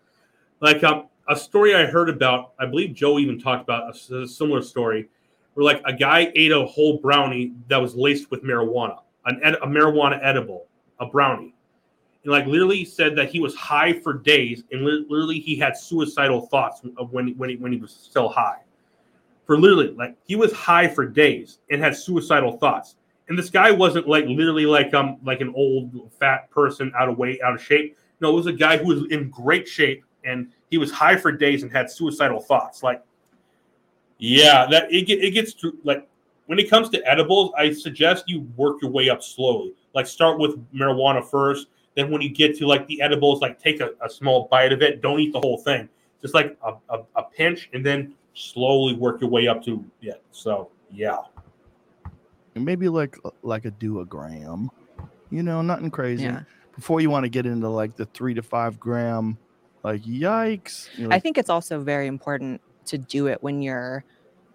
Like um, a story I heard about, I believe Joe even talked about a similar story, like a guy ate a whole brownie that was laced with marijuana, an ed- a marijuana edible, a brownie, and like literally said that he was high for days, and li- literally he had suicidal thoughts of when when he, when he was still high for literally like he was high for days and had suicidal thoughts. And this guy wasn't like literally like um like an old fat person out of weight, out of shape. No, it was a guy who was in great shape and he was high for days and had suicidal thoughts. Like, yeah, that it, get- it gets to like when it comes to edibles, I suggest you work your way up slowly. Like start with marijuana first. Then when you get to like the edibles, like take a, a small bite of it. Don't eat the whole thing. Just like a, a, a pinch and then slowly work your way up to it. So yeah. and maybe like uh, like a duogram, you know, nothing crazy. Yeah. Before you want to get into like the three to five gram, like yikes. You're I think it's also very important to do it when you're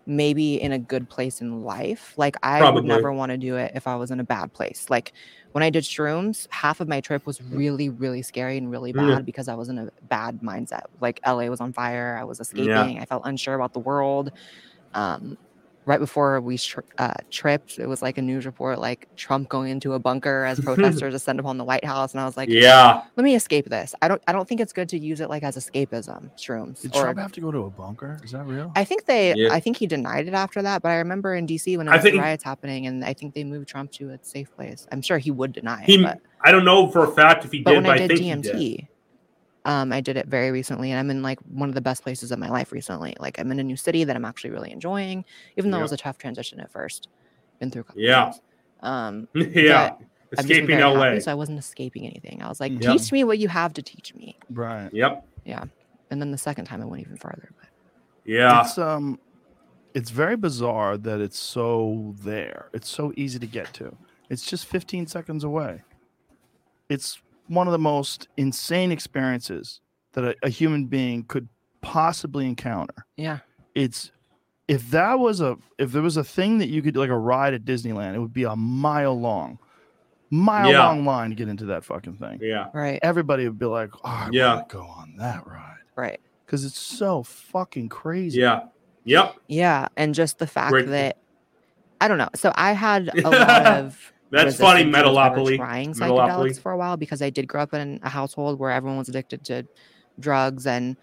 maybe in a good place in life. Like I Probably. would never want to do it if I was in a bad place. Like when I did shrooms, half of my trip was really, really scary and really bad mm. because I was in a bad mindset. Like LA was on fire. I was escaping. Yeah. I felt unsure about the world. Um, right before we uh, tripped, it was like a news report, like Trump going into a bunker as protesters ascend upon the White House, and I was like, "Yeah, let me escape this." I don't, I don't think it's good to use it like as escapism. Shrooms. Did or, Trump have to go to a bunker? Is that real? I think they, yeah. I think he denied it after that. But I remember in D.C. when I think, the riots happening, and I think they moved Trump to a safe place. I'm sure he would deny he, it. But, I don't know for a fact if he but did. When I, I did DMT, um, I did it very recently, and I'm in like one of the best places of my life recently. Like I'm in a new city that I'm actually really enjoying, even though yeah. it was a tough transition at first. Been through. A lot. Yeah. Um, yeah. Escaping LA. Happy, so I wasn't escaping anything. I was like, yep. teach me what you have to teach me. Right. Yep. Yeah. And then the second time I went even farther. But yeah. It's um it's very bizarre that it's so there. It's so easy to get to. It's just 15 seconds away. It's one of the most insane experiences that a, a human being could possibly encounter. Yeah. It's if that was a if there was a thing that you could like a ride at Disneyland, it would be a mile long, mile yeah. long line to get into that fucking thing. Yeah. Right. Everybody would be like, oh, I yeah. want to go on that ride. Right. Because it's so fucking crazy. Yeah. Yep. Yeah. And just the fact Great. that I don't know. So I had a lot of that's funny, Metalopoly. Trying psychedelics for a while because I did grow up in a household where everyone was addicted to drugs, and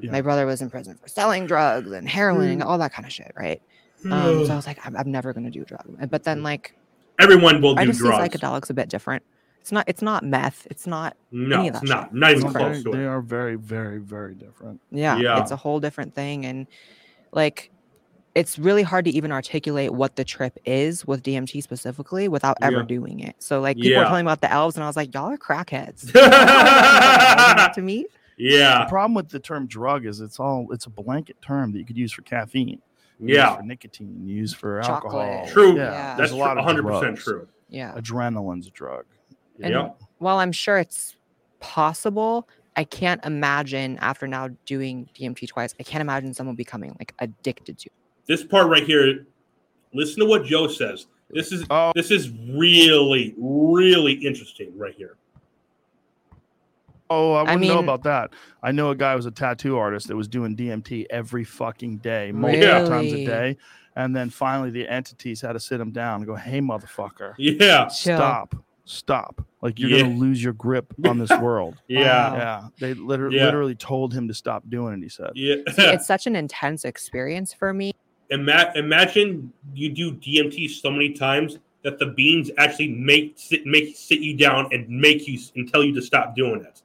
yeah. my brother was in prison for selling drugs and heroin mm. and all that kind of shit, right? Um, so I was like, I'm, I'm never gonna do drugs. But then, like, everyone will do I just drugs. see psychedelics a bit different. It's not. It's not meth. It's not. No, it's not. Shit. Not even close. They, they are very, very, very different. Yeah, yeah, it's a whole different thing, and like it's really hard to even articulate what the trip is with DMT specifically without ever yeah. doing it. So like people yeah. were telling me about the elves, and I was like, y'all are crackheads. to me. Yeah. The problem with the term drug is it's all it's a blanket term that you could use for caffeine. Yeah. for nicotine, use for Chocolate. alcohol. True. Yeah. yeah. That's a lot of 100% true. Yeah. Adrenaline's a drug. And yeah. while I'm sure it's possible, I can't imagine after now doing DMT twice, I can't imagine someone becoming like addicted to this part right here, listen to what Joe says. This is oh. this is really really interesting right here. Oh, I wouldn't I mean, know about that. I know a guy who was a tattoo artist that was doing DMT every fucking day, multiple really? times a day. And then finally the entities had to sit him down and go, Hey motherfucker. Yeah. Stop. Stop. Like you're yeah. gonna lose your grip on this world. yeah. Yeah. They literally yeah. literally told him to stop doing it, he said. Yeah. See, it's such an intense experience for me Ima- imagine you do DMT so many times that the beans actually make sit, make sit you down and make you and tell you to stop doing it.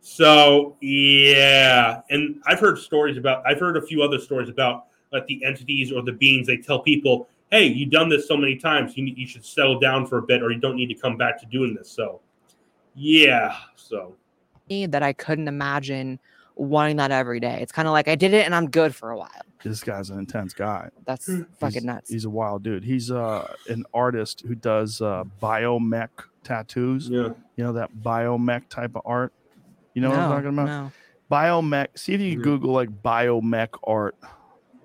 So yeah, and I've heard stories about. I've heard a few other stories about like the entities or the beings. They tell people, "Hey, you've done this so many times. You you should settle down for a bit, or you don't need to come back to doing this." So yeah, so that I couldn't imagine wanting that every day. It's kind of like I did it and I'm good for a while. This guy's an intense guy. That's fucking he's, nuts. He's a wild dude. He's uh an artist who does uh biomech tattoos. Yeah. You know that biomech type of art. You know no, what I'm talking about? No. Biomech. See if you yeah. Google like biomech art.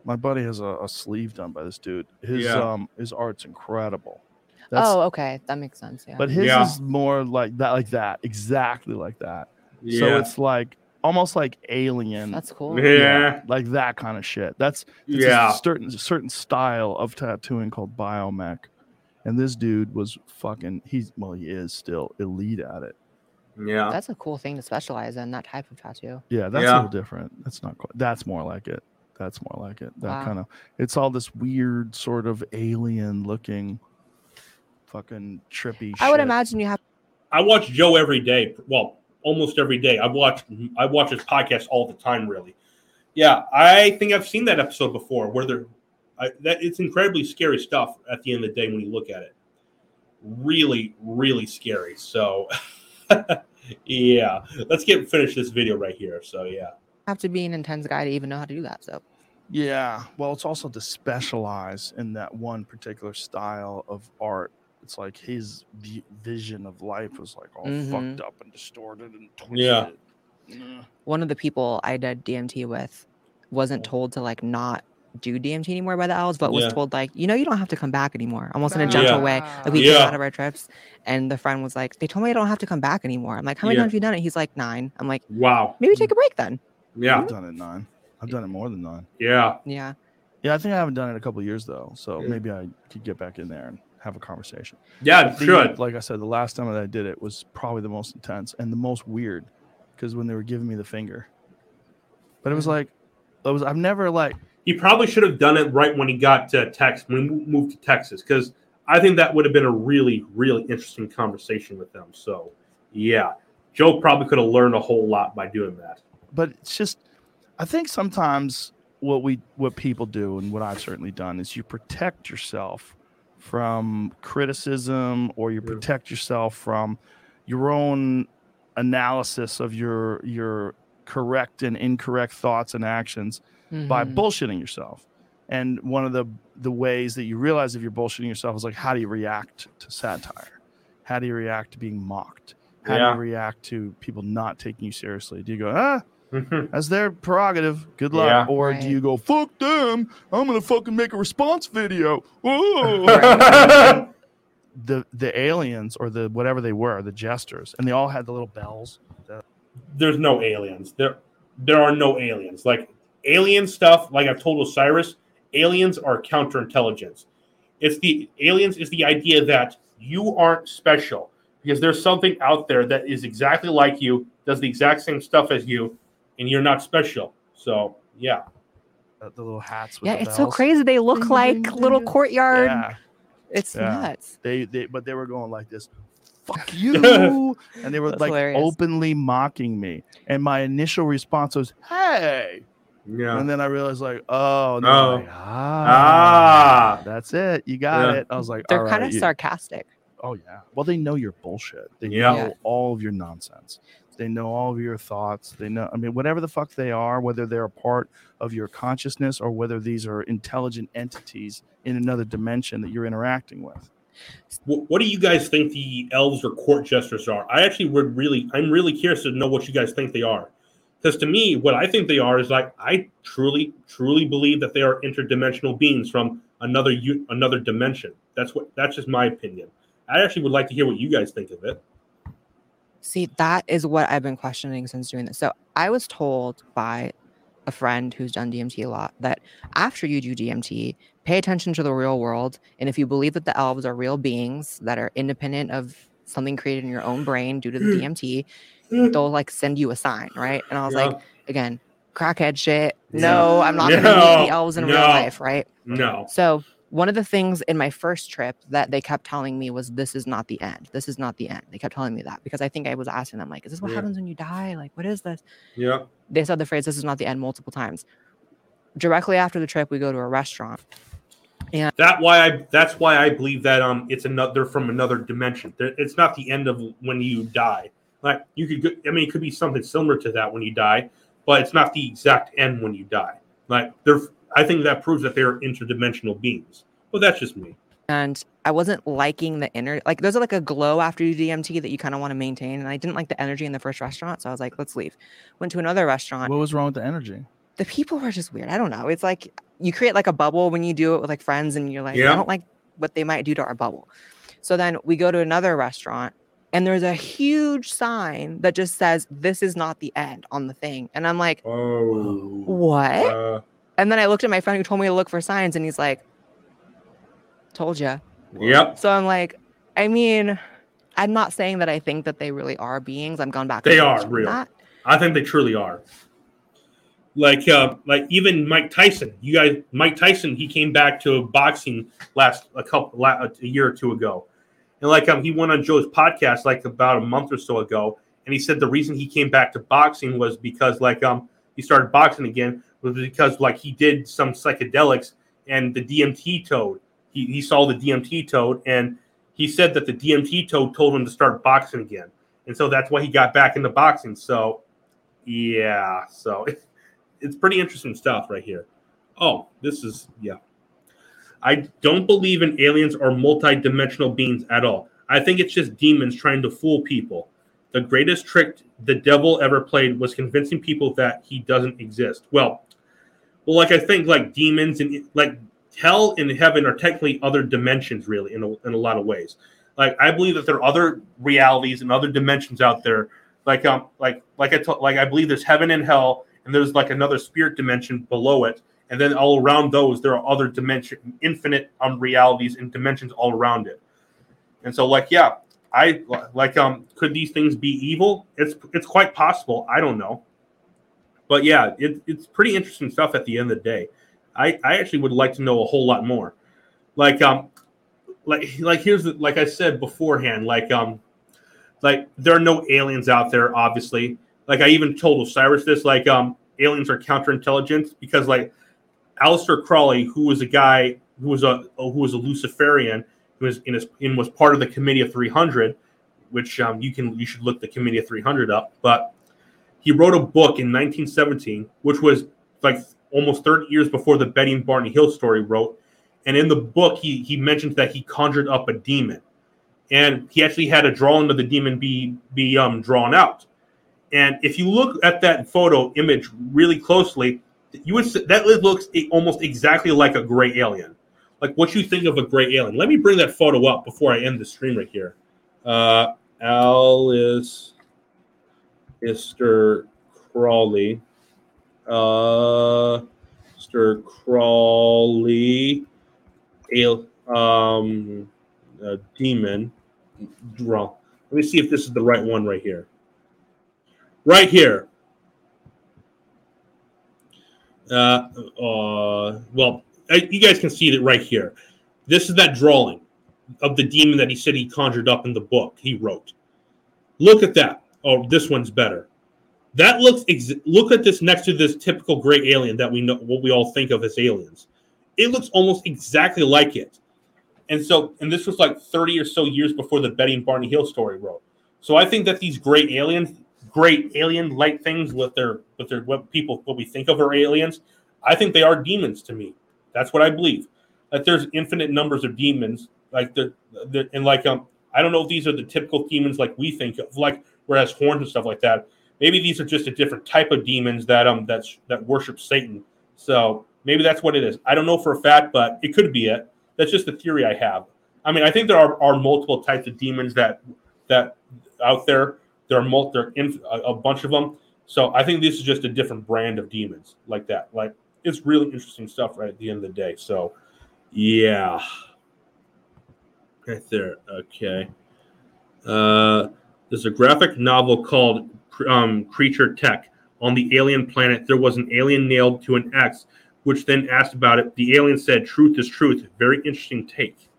My buddy has a, a, sleeve done by this dude. His yeah. um his art's incredible. That's, oh, okay, that makes sense. Yeah. But his yeah. is more like that, like that, exactly like that. Yeah. So it's like almost like Alien. That's cool. Yeah, like that kind of shit. That's, that's yeah, a certain certain style of tattooing called biomech. And this dude was fucking. He's well, he is still elite at it. Yeah, that's a cool thing to specialize in that type of tattoo. Yeah, that's yeah. a little different. That's not. Quite, that's more like it. That's more like it. That wow. kind of. It's all this weird sort of alien looking, fucking trippy. I shit. would imagine you have. I watch Joe every day. Well, almost every day. I watch I watch his podcast all the time. Really, yeah. I think I've seen that episode before where they're I, that it's incredibly scary stuff at the end of the day when you look at it. Really, really scary. So, yeah, let's get finish this video right here. So, yeah, have to be an intense guy to even know how to do that. So, yeah, well, it's also to specialize in that one particular style of art it's like his vision of life was like all mm-hmm. fucked up and distorted and twisted. Yeah. One of the people I did DMT with wasn't told to like not do DMT anymore by the elves, but was Yeah. told like, you know, you don't have to come back anymore, almost in a Yeah. gentle way. Like we Yeah. came out of our trips, and the friend was like, they told me I don't have to come back anymore. I'm like, how many Yeah. times have you done it? He's like nine. I'm like, Wow. maybe take a break then. Yeah. I've done it nine. I've done it more than nine. Yeah. Yeah. Yeah, I think I haven't done it in a couple of years though, so Yeah. maybe I could get back in there and have a conversation. Yeah. The- Should. Like I said, the last time that I did it was probably the most intense and the most weird, because when they were giving me the finger, but it was like, it was I've never like He probably should have done it right when he got to Texas, when he moved to Texas, because I think that would have been a really, really interesting conversation with them. So, yeah, Joe probably could have learned a whole lot by doing that. but it's just i think sometimes what we what people do and what i've certainly done is you protect yourself from criticism or you Yeah. protect yourself from your own analysis of your your correct and incorrect thoughts and actions by Mhm. bullshitting yourself and one of the the ways that you realize if you're bullshitting yourself is like how do you react to satire how do you react to being mocked how do you react to people not taking you seriously do you go ah. Mm-hmm. that's their prerogative. Good luck. Yeah. Or Right. do you go, fuck them? I'm gonna fucking make a response video. Whoa. the the aliens or the whatever they were, the jesters, and they all had the little bells. There's no aliens. There, there are no aliens. Like alien stuff. Like I've told Osiris, aliens are counterintelligence. It's the aliens is the idea that you aren't special because there's something out there that is exactly like you, does the exact same stuff as you, and you're not special. So yeah, The little hats. With Yeah, the it's so crazy. They look like ding, ding, little courtyard. Yeah, It's Yeah. nuts. they they but they were going like this. Fuck you, and they were That's like hilarious. openly mocking me. And my initial response was, "Hey," yeah. and then I realized like, "Oh no, Oh. like, ah, Ah. that's it. You got Yeah. it." I was like, They're "All kind right, of you- sarcastic. Oh yeah. Well, they know your bullshit. They Yeah. know all of your nonsense. They know all of your thoughts. They know. I mean, whatever the fuck they are, whether they're a part of your consciousness or whether these are intelligent entities in another dimension that you're interacting with. What, do you guys think the elves or court jesters are? I actually would really, I'm really curious to know what you guys think they are. Because to me, what I think they are is like I truly, truly believe that they are interdimensional beings from another another dimension. That's what that's just my opinion. I actually would like to hear what you guys think of it. See, that is what I've been questioning since doing this. So I was told by a friend who's done DMT a lot that after you do DMT, pay attention to the real world. And if you believe that the elves are real beings that are independent of something created in your own brain due to the mm. DMT, mm. they'll like send you a sign, right? And I was like, again, crackhead shit. No, I'm not gonna meet the elves in real life, right? no, So one of the things in my first trip that they kept telling me was this is not the end. This is not the end. They kept telling me that because I think I was asking them like, is this what Yeah. happens when you die? Like, what is this? yeah, They said the phrase this is not the end multiple times. Directly after the trip, we go to a restaurant. And that why I that's why I believe that um it's another from another dimension. It's not the end of when you die. Like you could, go, I mean, it could be something similar to that when you die, but it's not the exact end when you die. Like they're, I think that proves that they're interdimensional beings. But that's just me. And I wasn't liking the inner like there's like a glow after you DMT that you kind of want to maintain. And I didn't like the energy in the first restaurant. So I was like, let's leave. Went to another restaurant. What was wrong with the energy? the people were just weird. I don't know. It's like you create like a bubble when you do it with like friends, and you're like, Yeah. I don't like what they might do to our bubble. So then we go to another restaurant, and there's a huge sign that just says, This is not the end on the thing. And I'm like, Oh, What? uh, And then I looked at my friend who told me to look for signs, and he's like, Told you." yep, So I'm like, I mean, I'm not saying that I think that they really are beings. I'm gone back. They are real. that. I think they truly are. Like, uh, like even Mike Tyson. You guys, Mike Tyson, he came back to boxing last a couple la- a year or two ago, and like um, he went on Joe's podcast like about a month or so ago, and he said the reason he came back to boxing was because like um he started boxing again was because like he did some psychedelics and the DMT toad. He he saw the DMT toad and he said that the DMT toad told him to start boxing again, and so that's why he got back into boxing. So yeah, so it's, it's pretty interesting stuff right here. Oh, this is yeah. I don't believe in aliens or multi-dimensional beings at all. I think it's just demons trying to fool people. The greatest trick the devil ever played was convincing people that he doesn't exist. Well, Well, like I think like demons and like hell and heaven are technically other dimensions, really, in a, in a lot of ways. Like I believe that there are other realities and other dimensions out there. Like um, like like I told, like I believe there's heaven and hell, and there's like another spirit dimension below it, and then all around those there are other dimension, infinite um realities and dimensions all around it. And so, like, yeah, I like um, could these things be evil? It's it's quite possible. I don't know, but yeah, it, it's pretty interesting stuff. At the end of the day, I I actually would like to know a whole lot more. Like um, like like here's the, like I said beforehand, like um, like there are no aliens out there, obviously. Like I even told Osiris this, like um, aliens are counterintelligence because like Aleister Crowley, who was a guy who was a who was a Luciferian, who was in his in was part of the Committee of 300, which um, you can you should look the Committee of 300 up. But he wrote a book in 1917, which was like almost 30 years before the Betty and Barney Hill story wrote. And in the book, he he mentions that he conjured up a demon, and he actually had a drawing of the demon be be um, drawn out. And if you look at that photo image really closely, you would that looks almost exactly like a gray alien. Like what you think of a gray alien. Let me bring that photo up before I end the stream right here. Uh, Alice Mr. Crowley. Uh, Mr. Crowley, a um, a demon. Draw. Let me see if this is the right one right here. Right here. Uh, uh, well, I, you guys can see it right here. This is that drawing of the demon that he said he conjured up in the book he wrote. Look at that. Oh, this one's better. That looks. Ex- look at this next to this typical gray alien that we know what we all think of as aliens. It looks almost exactly like it. And so, and this was like 30 or so years before the Betty and Barney Hill story wrote. So I think that these great aliens, great alien-like things with their with their what people what we think of are aliens, I think they are demons to me. That's what I believe. That there's infinite numbers of demons, like the, the and like um, I don't know if these are the typical demons like we think of, like where it has horns and stuff like that. Maybe these are just a different type of demons that um that's that worship Satan. So maybe that's what it is. I don't know for a fact, but it could be it. That's just the theory I have. I mean, I think there are, are multiple types of demons that that out there. There are multi, there are inf- a, a bunch of them. So I think this is just a different brand of demons like that. Like it's really interesting stuff right at the end of the day. So, yeah, right there. Okay. Uh, there's a graphic novel called um, Creature Tech. On the alien planet, there was an alien nailed to an X, which then asked about it. The alien said, "Truth is truth." Very interesting take.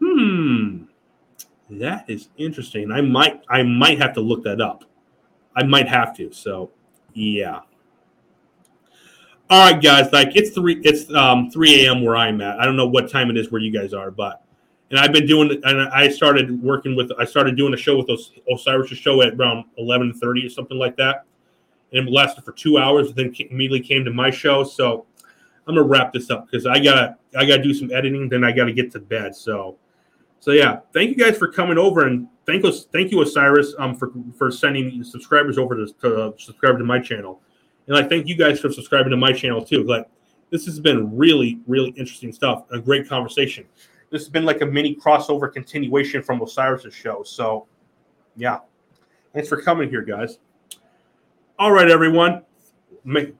Hmm, that is interesting. I might, I might have to look that up. I might have to. So, yeah. All right, guys. Like it's three. It's um 3 a.m. where I'm at. I don't know what time it is where you guys are, but and I've been doing. And I started working with. I started doing a show with Os- Osiris' show at around 11:30 or something like that, and it lasted for two hours. Then immediately came to my show. So I'm gonna wrap this up because I gotta I gotta do some editing. Then I gotta get to bed. So so yeah, thank you guys for coming over and thank us thank you Osiris um for for sending subscribers over to, to uh, subscribe to my channel. And I thank you guys for subscribing to my channel too. Like this has been really, really interesting stuff. A great conversation. This has been like a mini crossover continuation from Osiris's show. So, yeah, thanks for coming here, guys. All right, everyone.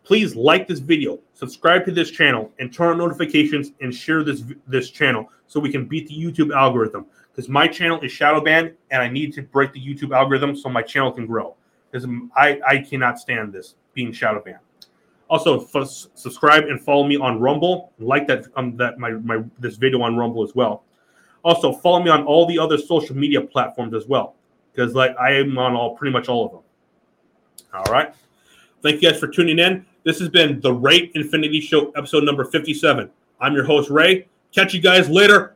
Please like this video, subscribe to this channel, and turn on notifications and share this this channel so we can beat the YouTube algorithm. Because my channel is shadow banned, and I need to break the YouTube algorithm so my channel can grow. Because I I cannot stand this being shadow banned. Also, f- subscribe and follow me on Rumble. Like that um, that my, my this video on Rumble as well. Also, follow me on all the other social media platforms as well, because like I am on all pretty much all of them. All right. Thank you guys for tuning in. This has been the Ray Infinity Show, episode number 57. I'm your host, Ray. Catch you guys later.